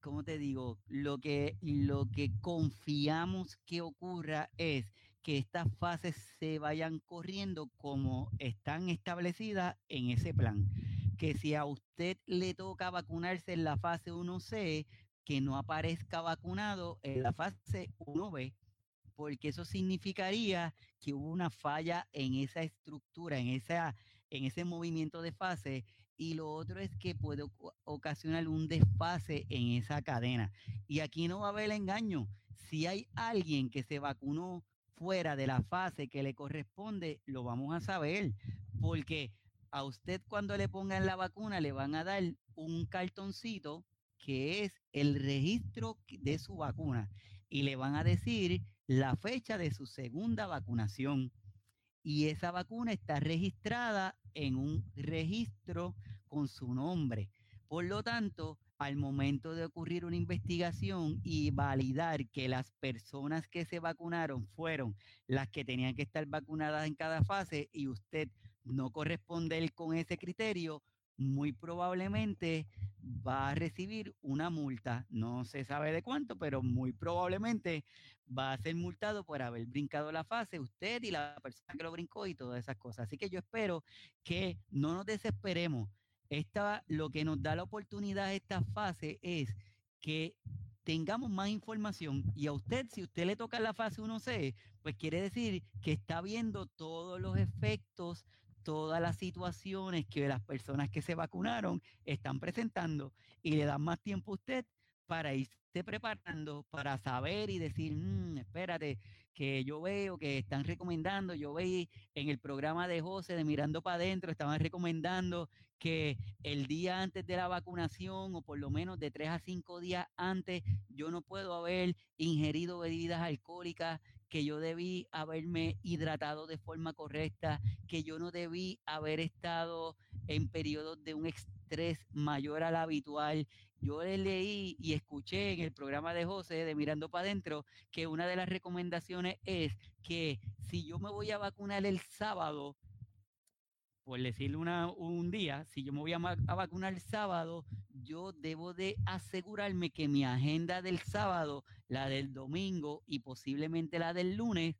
[SPEAKER 2] ¿cómo te digo? Lo que, lo que confiamos que ocurra es que estas fases se vayan corriendo como están establecidas en ese plan que si a usted le toca vacunarse en la fase 1C, que no aparezca vacunado en la fase 1B, porque eso significaría que hubo una falla en esa estructura, en, esa, en ese movimiento de fase, y lo otro es que puede ocasionar un desfase en esa cadena. Y aquí no va a haber engaño. Si hay alguien que se vacunó fuera de la fase que le corresponde, lo vamos a saber, porque a usted cuando le pongan la vacuna le van a dar un cartoncito que es el registro de su vacuna y le van a decir la fecha de su segunda vacunación. Y esa vacuna está registrada en un registro con su nombre. Por lo tanto, al momento de ocurrir una investigación y validar que las personas que se vacunaron fueron las que tenían que estar vacunadas en cada fase y usted no corresponde con ese criterio, muy probablemente va a recibir una multa. No se sabe de cuánto, pero muy probablemente va a ser multado por haber brincado la fase, usted y la persona que lo brincó y todas esas cosas. Así que yo espero que no nos desesperemos. Esta, lo que nos da la oportunidad esta fase es que tengamos más información y a usted, si usted le toca la fase 1C, pues quiere decir que está viendo todos los efectos todas las situaciones que las personas que se vacunaron están presentando y le dan más tiempo a usted para irse preparando, para saber y decir, mm, espérate, que yo veo que están recomendando, yo veí en el programa de José de Mirando para Adentro, estaban recomendando que el día antes de la vacunación o por lo menos de tres a cinco días antes, yo no puedo haber ingerido bebidas alcohólicas que yo debí haberme hidratado de forma correcta, que yo no debí haber estado en periodos de un estrés mayor al habitual. Yo leí y escuché en el programa de José de Mirando para Adentro que una de las recomendaciones es que si yo me voy a vacunar el sábado, por decirle una, un día, si yo me voy a, a, vacunar el sábado, yo debo de asegurarme que mi agenda del sábado, la del domingo y posiblemente la del lunes,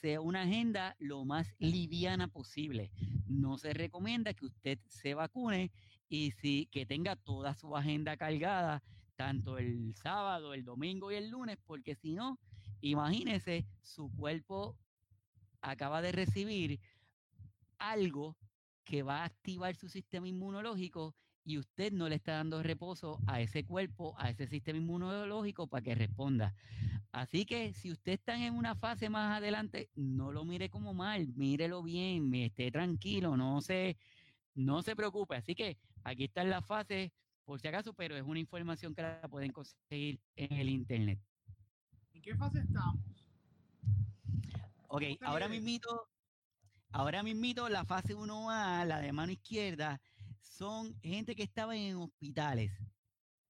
[SPEAKER 2] sea una agenda lo más liviana posible. No se recomienda que usted se vacune y si que tenga toda su agenda cargada, tanto el sábado, el domingo y el lunes, porque si no, imagínese, su cuerpo acaba de recibir algo que va a activar su sistema inmunológico y usted no le está dando reposo a ese cuerpo, a ese sistema inmunológico para que responda. Así que si usted está en una fase más adelante, no lo mire como mal, mírelo bien, esté tranquilo, no se, no se preocupe. Así que aquí están las fases, por si acaso, pero es una información que la pueden conseguir en el internet.
[SPEAKER 1] ¿En qué fase estamos?
[SPEAKER 2] Ok, ahora mismo Ahora mismito la fase 1A, la de mano izquierda, son gente que estaba en hospitales.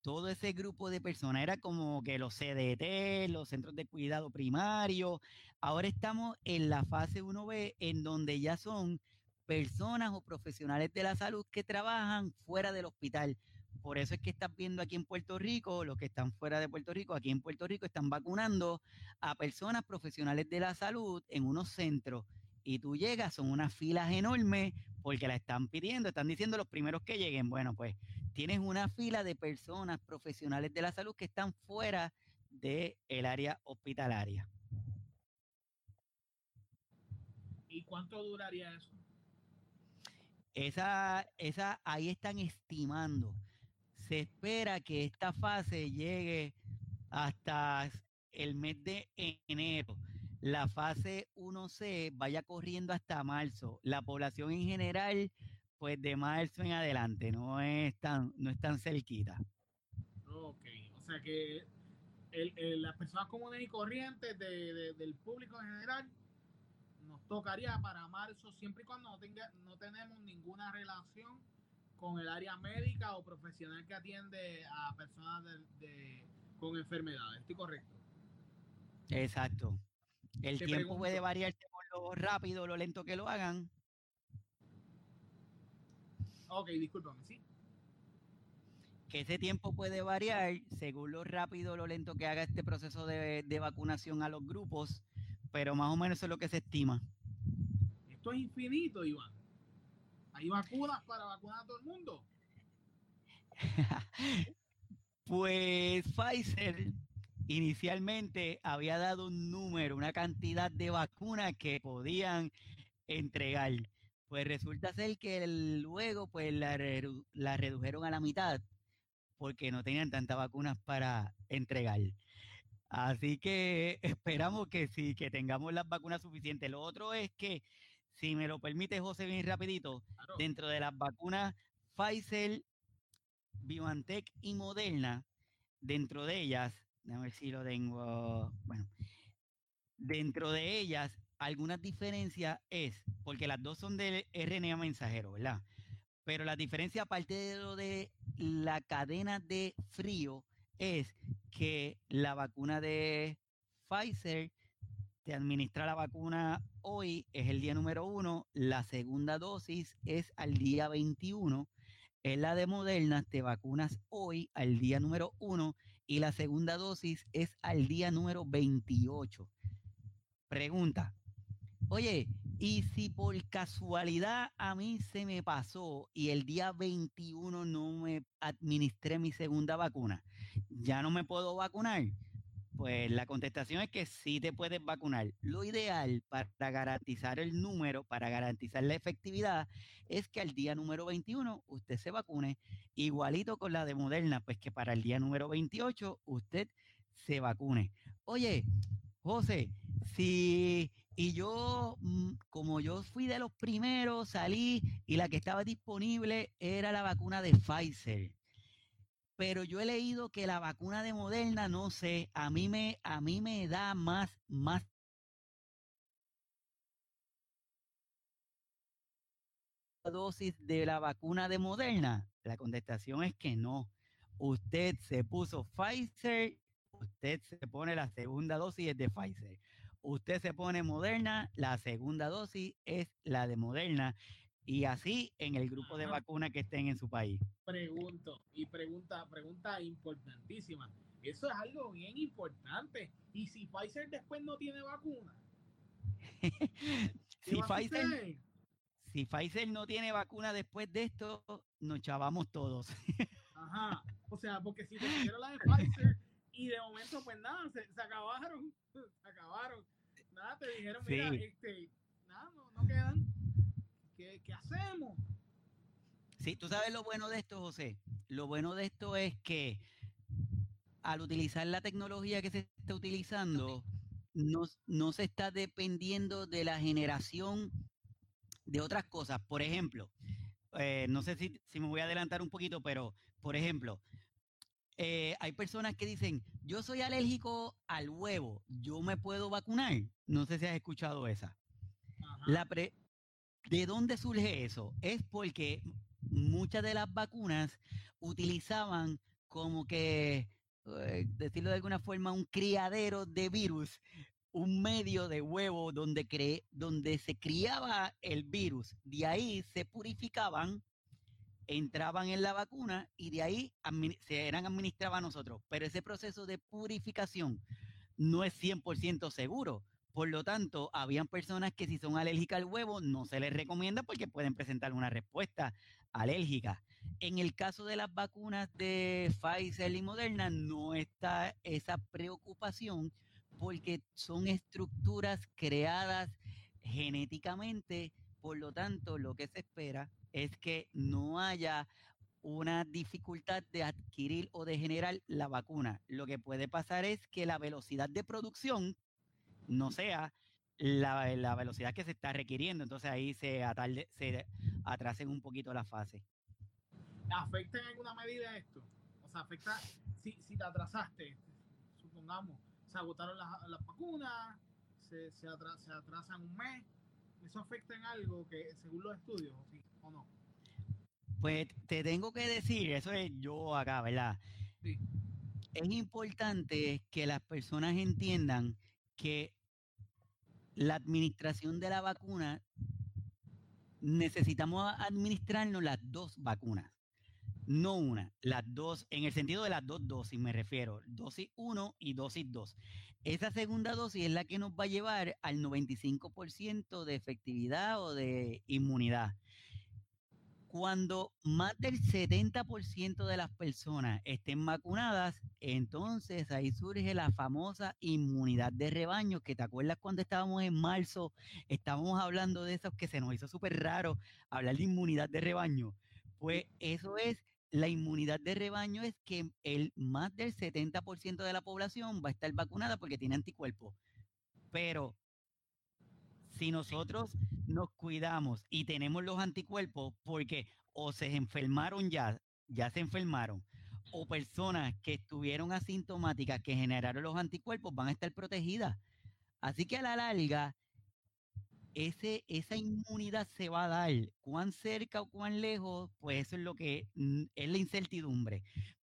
[SPEAKER 2] Todo ese grupo de personas era como que los CDT, los centros de cuidado primario. Ahora estamos en la fase 1B, en donde ya son personas o profesionales de la salud que trabajan fuera del hospital. Por eso es que estás viendo aquí en Puerto Rico, los que están fuera de Puerto Rico, aquí en Puerto Rico están vacunando a personas profesionales de la salud en unos centros y tú llegas, son unas filas enormes porque la están pidiendo, están diciendo los primeros que lleguen. Bueno, pues tienes una fila de personas profesionales de la salud que están fuera del el área hospitalaria.
[SPEAKER 1] ¿Y cuánto duraría eso?
[SPEAKER 2] Esa, esa, ahí están estimando. Se espera que esta fase llegue hasta el mes de enero la fase 1C vaya corriendo hasta marzo. La población en general, pues de marzo en adelante, no es tan, no es tan cerquita.
[SPEAKER 1] Ok, o sea que el, las personas comunes y corrientes del público en general nos tocaría para marzo siempre y cuando no, tenga, no tenemos ninguna relación con el área médica o profesional que atiende a personas con enfermedades. ¿Estoy correcto?
[SPEAKER 2] Exacto. El tiempo puede variar por lo rápido o lo lento que lo hagan.
[SPEAKER 1] Ok, discúlpame, sí.
[SPEAKER 2] Que ese tiempo puede variar según lo rápido o lo lento que haga este proceso de, de vacunación a los grupos, pero más o menos eso es lo que se estima.
[SPEAKER 1] Esto es infinito, Iván. ¿Hay vacunas para vacunar a todo el mundo?
[SPEAKER 2] pues Pfizer inicialmente había dado un número, una cantidad de vacunas que podían entregar. Pues resulta ser que luego pues la, la redujeron a la mitad porque no tenían tantas vacunas para entregar. Así que esperamos que sí, que tengamos las vacunas suficientes. Lo otro es que, si me lo permite José, bien rapidito, dentro de las vacunas Pfizer, BioNTech y Moderna, dentro de ellas Déjame ver si lo tengo. Bueno, dentro de ellas algunas diferencias es, porque las dos son de RNA mensajero, ¿verdad? Pero la diferencia, aparte de lo de la cadena de frío, es que la vacuna de Pfizer te administra la vacuna hoy, es el día número uno, la segunda dosis es al día 21, en la de Moderna te vacunas hoy al día número uno y la segunda dosis es al día número 28. Pregunta, oye, y si por casualidad a mí se me pasó y el día 21 no me administré mi segunda vacuna, ¿ya no me puedo vacunar? Pues la contestación es que sí te puedes vacunar. Lo ideal para garantizar el número, para garantizar la efectividad, es que al día número 21 usted se vacune, igualito con la de Moderna, pues que para el día número 28 usted se vacune. Oye, José, si y yo, mm, como yo fui de los primeros, salí y la que estaba disponible era la vacuna de Pfizer pero yo he leído que la vacuna de Moderna, no sé, a mí me, a mí me da más, más dosis de la vacuna de Moderna? La contestación es que no. Usted se puso Pfizer, usted se pone la segunda dosis de Pfizer. Usted se pone Moderna, la segunda dosis es la de Moderna y así en el grupo de vacunas que estén en su país.
[SPEAKER 1] Pregunto, y pregunta, pregunta importantísima. Eso es algo bien importante. ¿Y si Pfizer después no tiene vacuna?
[SPEAKER 2] si, Pfizer, si Pfizer no tiene vacuna después de esto, nos chavamos todos.
[SPEAKER 1] Ajá. O sea, porque si te pusieron la de Pfizer y de momento, pues nada, se, acabaron. Se acabaron. Nada, te dijeron, mira, este, nada, no, no quedan. ¿Qué, hacemos?
[SPEAKER 2] Sí, tú sabes lo bueno de esto, José. Lo bueno de esto es que al utilizar la tecnología que se está utilizando, no, no se está dependiendo de la generación de otras cosas. Por ejemplo, eh, no sé si, me voy a adelantar un poquito, pero por ejemplo, eh, hay personas que dicen, yo soy alérgico al huevo, yo me puedo vacunar. No sé si has escuchado esa. La, pre, ¿De dónde surge eso? Es porque muchas de las vacunas utilizaban como que, eh, decirlo de alguna forma, un criadero de virus, un medio de huevo donde, donde se criaba el virus. De ahí se purificaban, entraban en la vacuna y de ahí se eran administradas a nosotros. Pero ese proceso de purificación no es 100% seguro por lo tanto, habían personas que si son alérgicas al huevo no se les recomienda porque pueden presentar una respuesta alérgica. En el caso de las vacunas de Pfizer y Moderna no está esa preocupación porque son estructuras creadas genéticamente, por lo tanto lo que se espera es que no haya una dificultad de adquirir o de generar la vacuna. Lo que puede pasar es que la velocidad de producción no sea la, velocidad que se está requiriendo. Entonces ahí se, atarde, se atrasen un poquito la fase.
[SPEAKER 1] ¿Afecta en alguna medida esto? O sea, afecta si, si te atrasaste, supongamos, se agotaron las, vacunas, se, se, atrasan un mes. ¿Eso afecta en algo que según los estudios o no?
[SPEAKER 2] Pues te tengo que decir, eso es yo acá, ¿verdad? Sí. Es importante que las personas entiendan que la administración de la vacuna necesitamos administrarnos las dos vacunas, no una, las dos, en el sentido de las dos dosis me refiero, dosis 1 y dosis 2. Esa segunda dosis es la que nos va a llevar al 95% de efectividad o de inmunidad. Cuando más del 70% de las personas estén vacunadas, entonces ahí surge la famosa inmunidad de rebaño, que te acuerdas cuando estábamos en marzo, estábamos hablando de eso que se nos hizo súper raro hablar de inmunidad de rebaño. Pues eso es, la inmunidad de rebaño es que el más del 70% de la población va a estar vacunada porque tiene anticuerpos. Pero si nosotros nos cuidamos y tenemos los anticuerpos porque o se enfermaron ya, ya se enfermaron, o personas que estuvieron asintomáticas que generaron los anticuerpos van a estar protegidas. Así que a la larga, ese, esa inmunidad se va a dar. Cuán cerca o cuán lejos, pues eso es lo que mm, es la incertidumbre.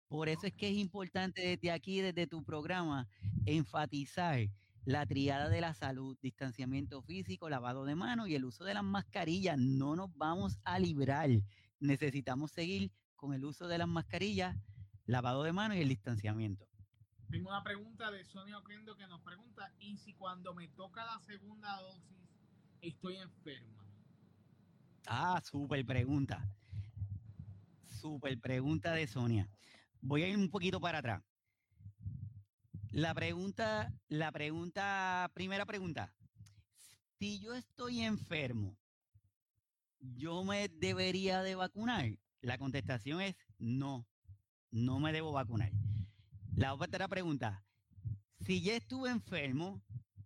[SPEAKER 2] Por eso es que es importante desde aquí, desde tu programa, enfatizar la triada de la salud, distanciamiento físico, lavado de manos y el uso de las mascarillas. No nos vamos a librar. Necesitamos seguir con el uso de las mascarillas, lavado de manos y el distanciamiento.
[SPEAKER 1] Tengo una pregunta de Sonia Oquendo que nos pregunta, ¿y si cuando me toca la segunda dosis estoy enferma?
[SPEAKER 2] Ah, súper pregunta. Súper pregunta de Sonia. Voy a ir un poquito para atrás. La pregunta, la pregunta, primera pregunta. Si yo estoy enfermo, ¿yo me debería de vacunar? La contestación es no, no me debo vacunar. La otra pregunta, si ya estuve enfermo,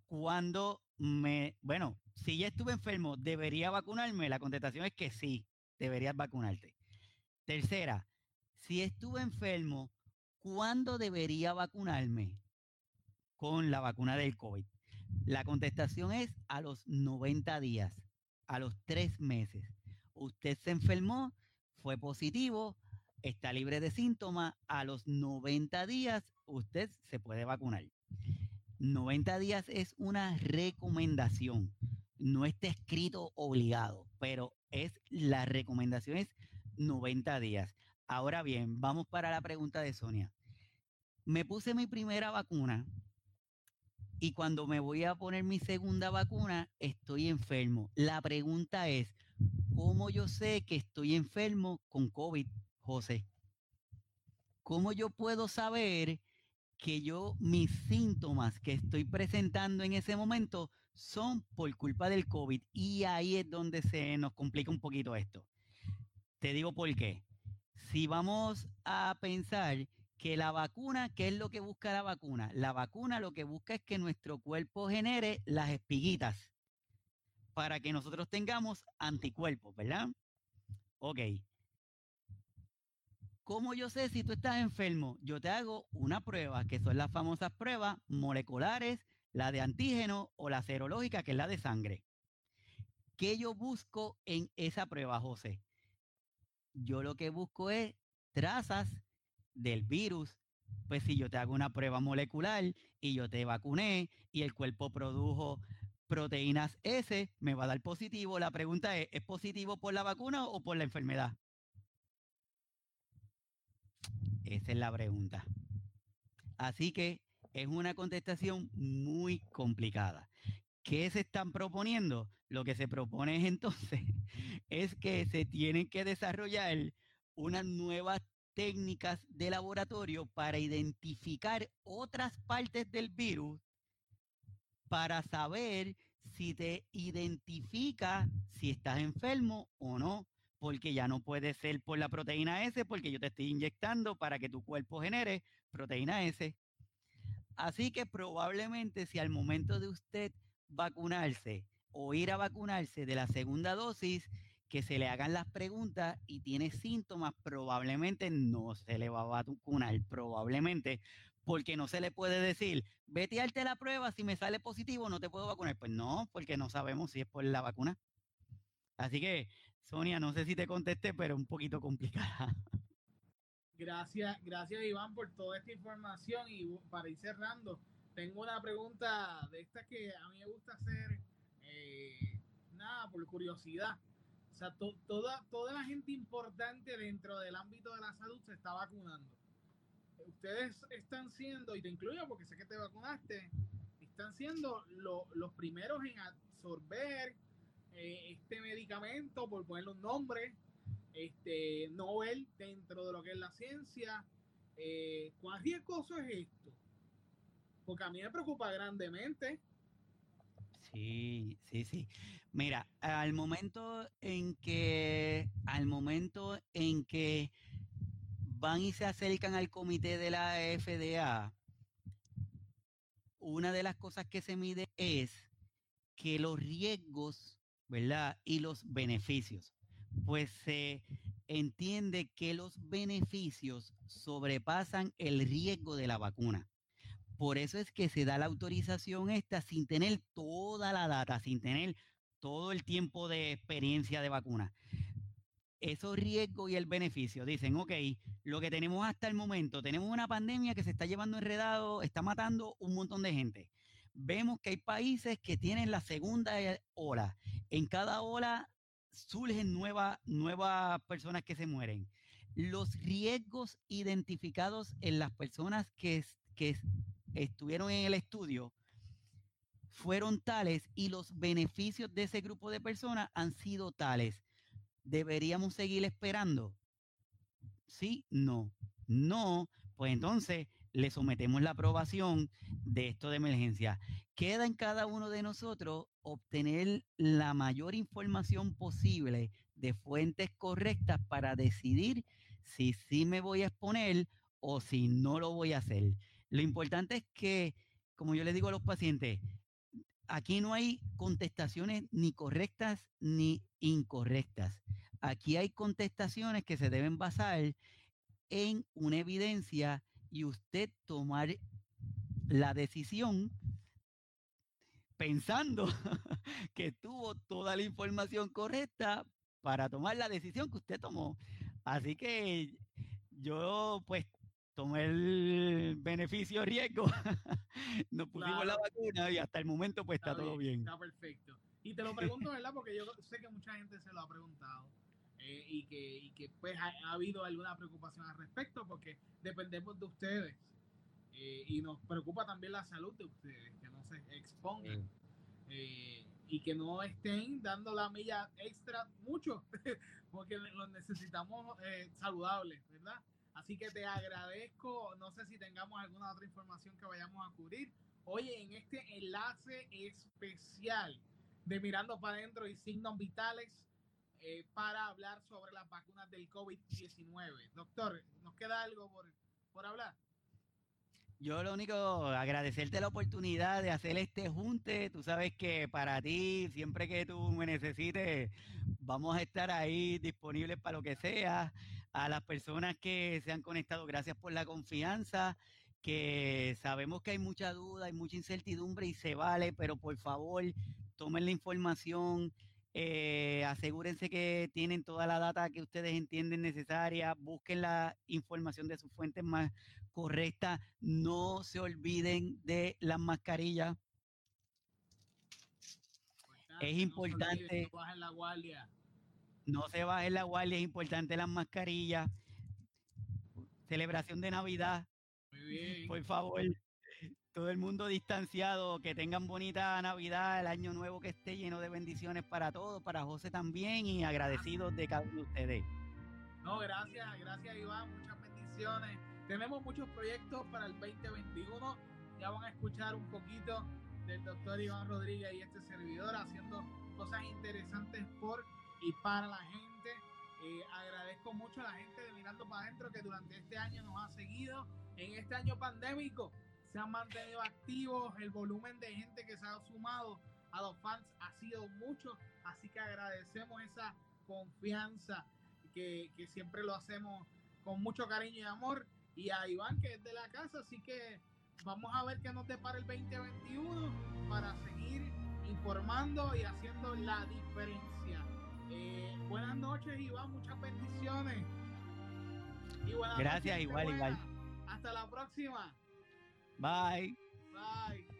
[SPEAKER 2] ¿cuándo me, bueno, si ya estuve enfermo, ¿debería vacunarme? La contestación es que sí, deberías vacunarte. Tercera, si estuve enfermo, ¿cuándo debería vacunarme? Con la vacuna del COVID? La contestación es a los 90 días, a los tres meses. Usted se enfermó, fue positivo, está libre de síntomas, a los 90 días usted se puede vacunar. 90 días es una recomendación, no está escrito obligado, pero es la recomendación es 90 días. Ahora bien, vamos para la pregunta de Sonia. Me puse mi primera vacuna y cuando me voy a poner mi segunda vacuna, estoy enfermo. La pregunta es, ¿cómo yo sé que estoy enfermo con COVID, José? ¿Cómo yo puedo saber que yo, mis síntomas que estoy presentando en ese momento son por culpa del COVID? Y ahí es donde se nos complica un poquito esto. Te digo por qué. Si vamos a pensar que la vacuna, ¿qué es lo que busca la vacuna? La vacuna lo que busca es que nuestro cuerpo genere las espiguitas para que nosotros tengamos anticuerpos, ¿verdad? Ok. ¿Cómo yo sé si tú estás enfermo? Yo te hago una prueba, que son las famosas pruebas moleculares, la de antígeno o la serológica, que es la de sangre. ¿Qué yo busco en esa prueba, José? Yo lo que busco es trazas del virus, pues si yo te hago una prueba molecular y yo te vacuné y el cuerpo produjo proteínas S, me va a dar positivo. La pregunta es, ¿es positivo por la vacuna o por la enfermedad? Esa es la pregunta. Así que es una contestación muy complicada. ¿Qué se están proponiendo? Lo que se propone es entonces es que se tienen que desarrollar unas nuevas técnicas de laboratorio para identificar otras partes del virus para saber si te identifica si estás enfermo o no, porque ya no puede ser por la proteína S, porque yo te estoy inyectando para que tu cuerpo genere proteína S. Así que probablemente si al momento de usted vacunarse o ir a vacunarse de la segunda dosis, que se le hagan las preguntas y tiene síntomas, probablemente no se le va a vacunar, probablemente, porque no se le puede decir, vete a darte la prueba, si me sale positivo no te puedo vacunar. Pues no, porque no sabemos si es por la vacuna. Así que, Sonia, no sé si te contesté, pero un poquito complicada.
[SPEAKER 1] Gracias, gracias Iván por toda esta información y para ir cerrando, tengo una pregunta de esta que a mí me gusta hacer, eh, nada, por curiosidad. O sea, toda, toda la gente importante dentro del ámbito de la salud se está vacunando. Ustedes están siendo, y te incluyo porque sé que te vacunaste, están siendo los primeros en absorber eh, este medicamento, por ponerle un nombre, este Nobel dentro de lo que es la ciencia. Eh, ¿Cuán riesgoso es esto? Porque a mí me preocupa grandemente.
[SPEAKER 2] Sí, sí, sí. Mira, al momento en que, al momento en que van y se acercan al comité de la FDA, una de las cosas que se mide es que los riesgos, ¿verdad? Y los beneficios. Pues se entiende que los beneficios sobrepasan el riesgo de la vacuna. Por eso es que se da la autorización esta sin tener toda la data, sin tener todo el tiempo de experiencia de vacuna. Esos riesgos y el beneficio, dicen, ok, lo que tenemos hasta el momento, tenemos una pandemia que se está llevando enredado, está matando un montón de gente. Vemos que hay países que tienen la segunda ola. En cada ola surgen nuevas, nuevas personas que se mueren. Los riesgos identificados en las personas que, que estuvieron en el estudio fueron tales y los beneficios de ese grupo de personas han sido tales. ¿Deberíamos seguir esperando? Sí, no. No, pues entonces le sometemos la aprobación de esto de emergencia. Queda en cada uno de nosotros obtener la mayor información posible de fuentes correctas para decidir si sí me voy a exponer o si no lo voy a hacer. Lo importante es que, como yo le digo a los pacientes, aquí no hay contestaciones ni correctas ni incorrectas. Aquí hay contestaciones que se deben basar en una evidencia y usted tomar la decisión pensando que tuvo toda la información correcta para tomar la decisión que usted tomó. Así que yo pues tomé el beneficio riesgo, nos pusimos la vacuna y hasta el momento pues está, todo bien.
[SPEAKER 1] Está perfecto. Y te lo pregunto, ¿verdad? Porque yo sé que mucha gente se lo ha preguntado. Eh, y, que, y que pues ha, habido alguna preocupación al respecto porque dependemos de ustedes eh, y nos preocupa también la salud de ustedes, que no se expongan eh, y que no estén dando la milla extra mucho porque los necesitamos saludables, ¿verdad? Así que te agradezco, no sé si tengamos alguna otra información que vayamos a cubrir. Oye, en este enlace especial de Mirando para Adentro y Signos Vitales, eh, para hablar sobre las vacunas del COVID-19. Doctor, ¿nos queda algo por, por hablar?
[SPEAKER 2] Yo lo único, agradecerte la oportunidad de hacer este junte. Tú sabes que para ti, siempre que tú me necesites, vamos a estar ahí disponibles para lo que sea. A las personas que se han conectado, gracias por la confianza, que sabemos que hay mucha duda, hay mucha incertidumbre y se vale, pero por favor, tomen la información, eh, asegúrense que tienen toda la data que ustedes entienden necesaria, busquen la información de sus fuentes más correctas, no se olviden de las mascarillas. es importante.
[SPEAKER 1] No, la guardia.
[SPEAKER 2] No se bajen la guardia, es importante las mascarillas. Celebración de Navidad.
[SPEAKER 1] Muy bien.
[SPEAKER 2] Por favor, todo el mundo distanciado, que tengan bonita Navidad, el año nuevo que esté lleno de bendiciones para todos, para José también y agradecidos de cada uno de ustedes.
[SPEAKER 1] No, gracias, gracias Iván, muchas bendiciones. Tenemos muchos proyectos para el 2021, ya van a escuchar un poquito del doctor Iván Rodríguez y este servidor haciendo cosas interesantes por y para la gente. Eh, agradezco mucho a la gente de Mirando para Adentro que durante este año nos ha seguido en este año pandémico se han mantenido activos, el volumen de gente que se ha sumado a los fans ha sido mucho, así que agradecemos esa confianza que, siempre lo hacemos con mucho cariño y amor, y a Iván que es de la casa, así que vamos a ver qué nos depara el 2021 para seguir informando y haciendo la diferencia. Eh, buenas noches, Iván, muchas bendiciones.
[SPEAKER 2] Y Gracias, igual, igual.
[SPEAKER 1] Hasta la próxima.
[SPEAKER 2] Bye.
[SPEAKER 1] Bye.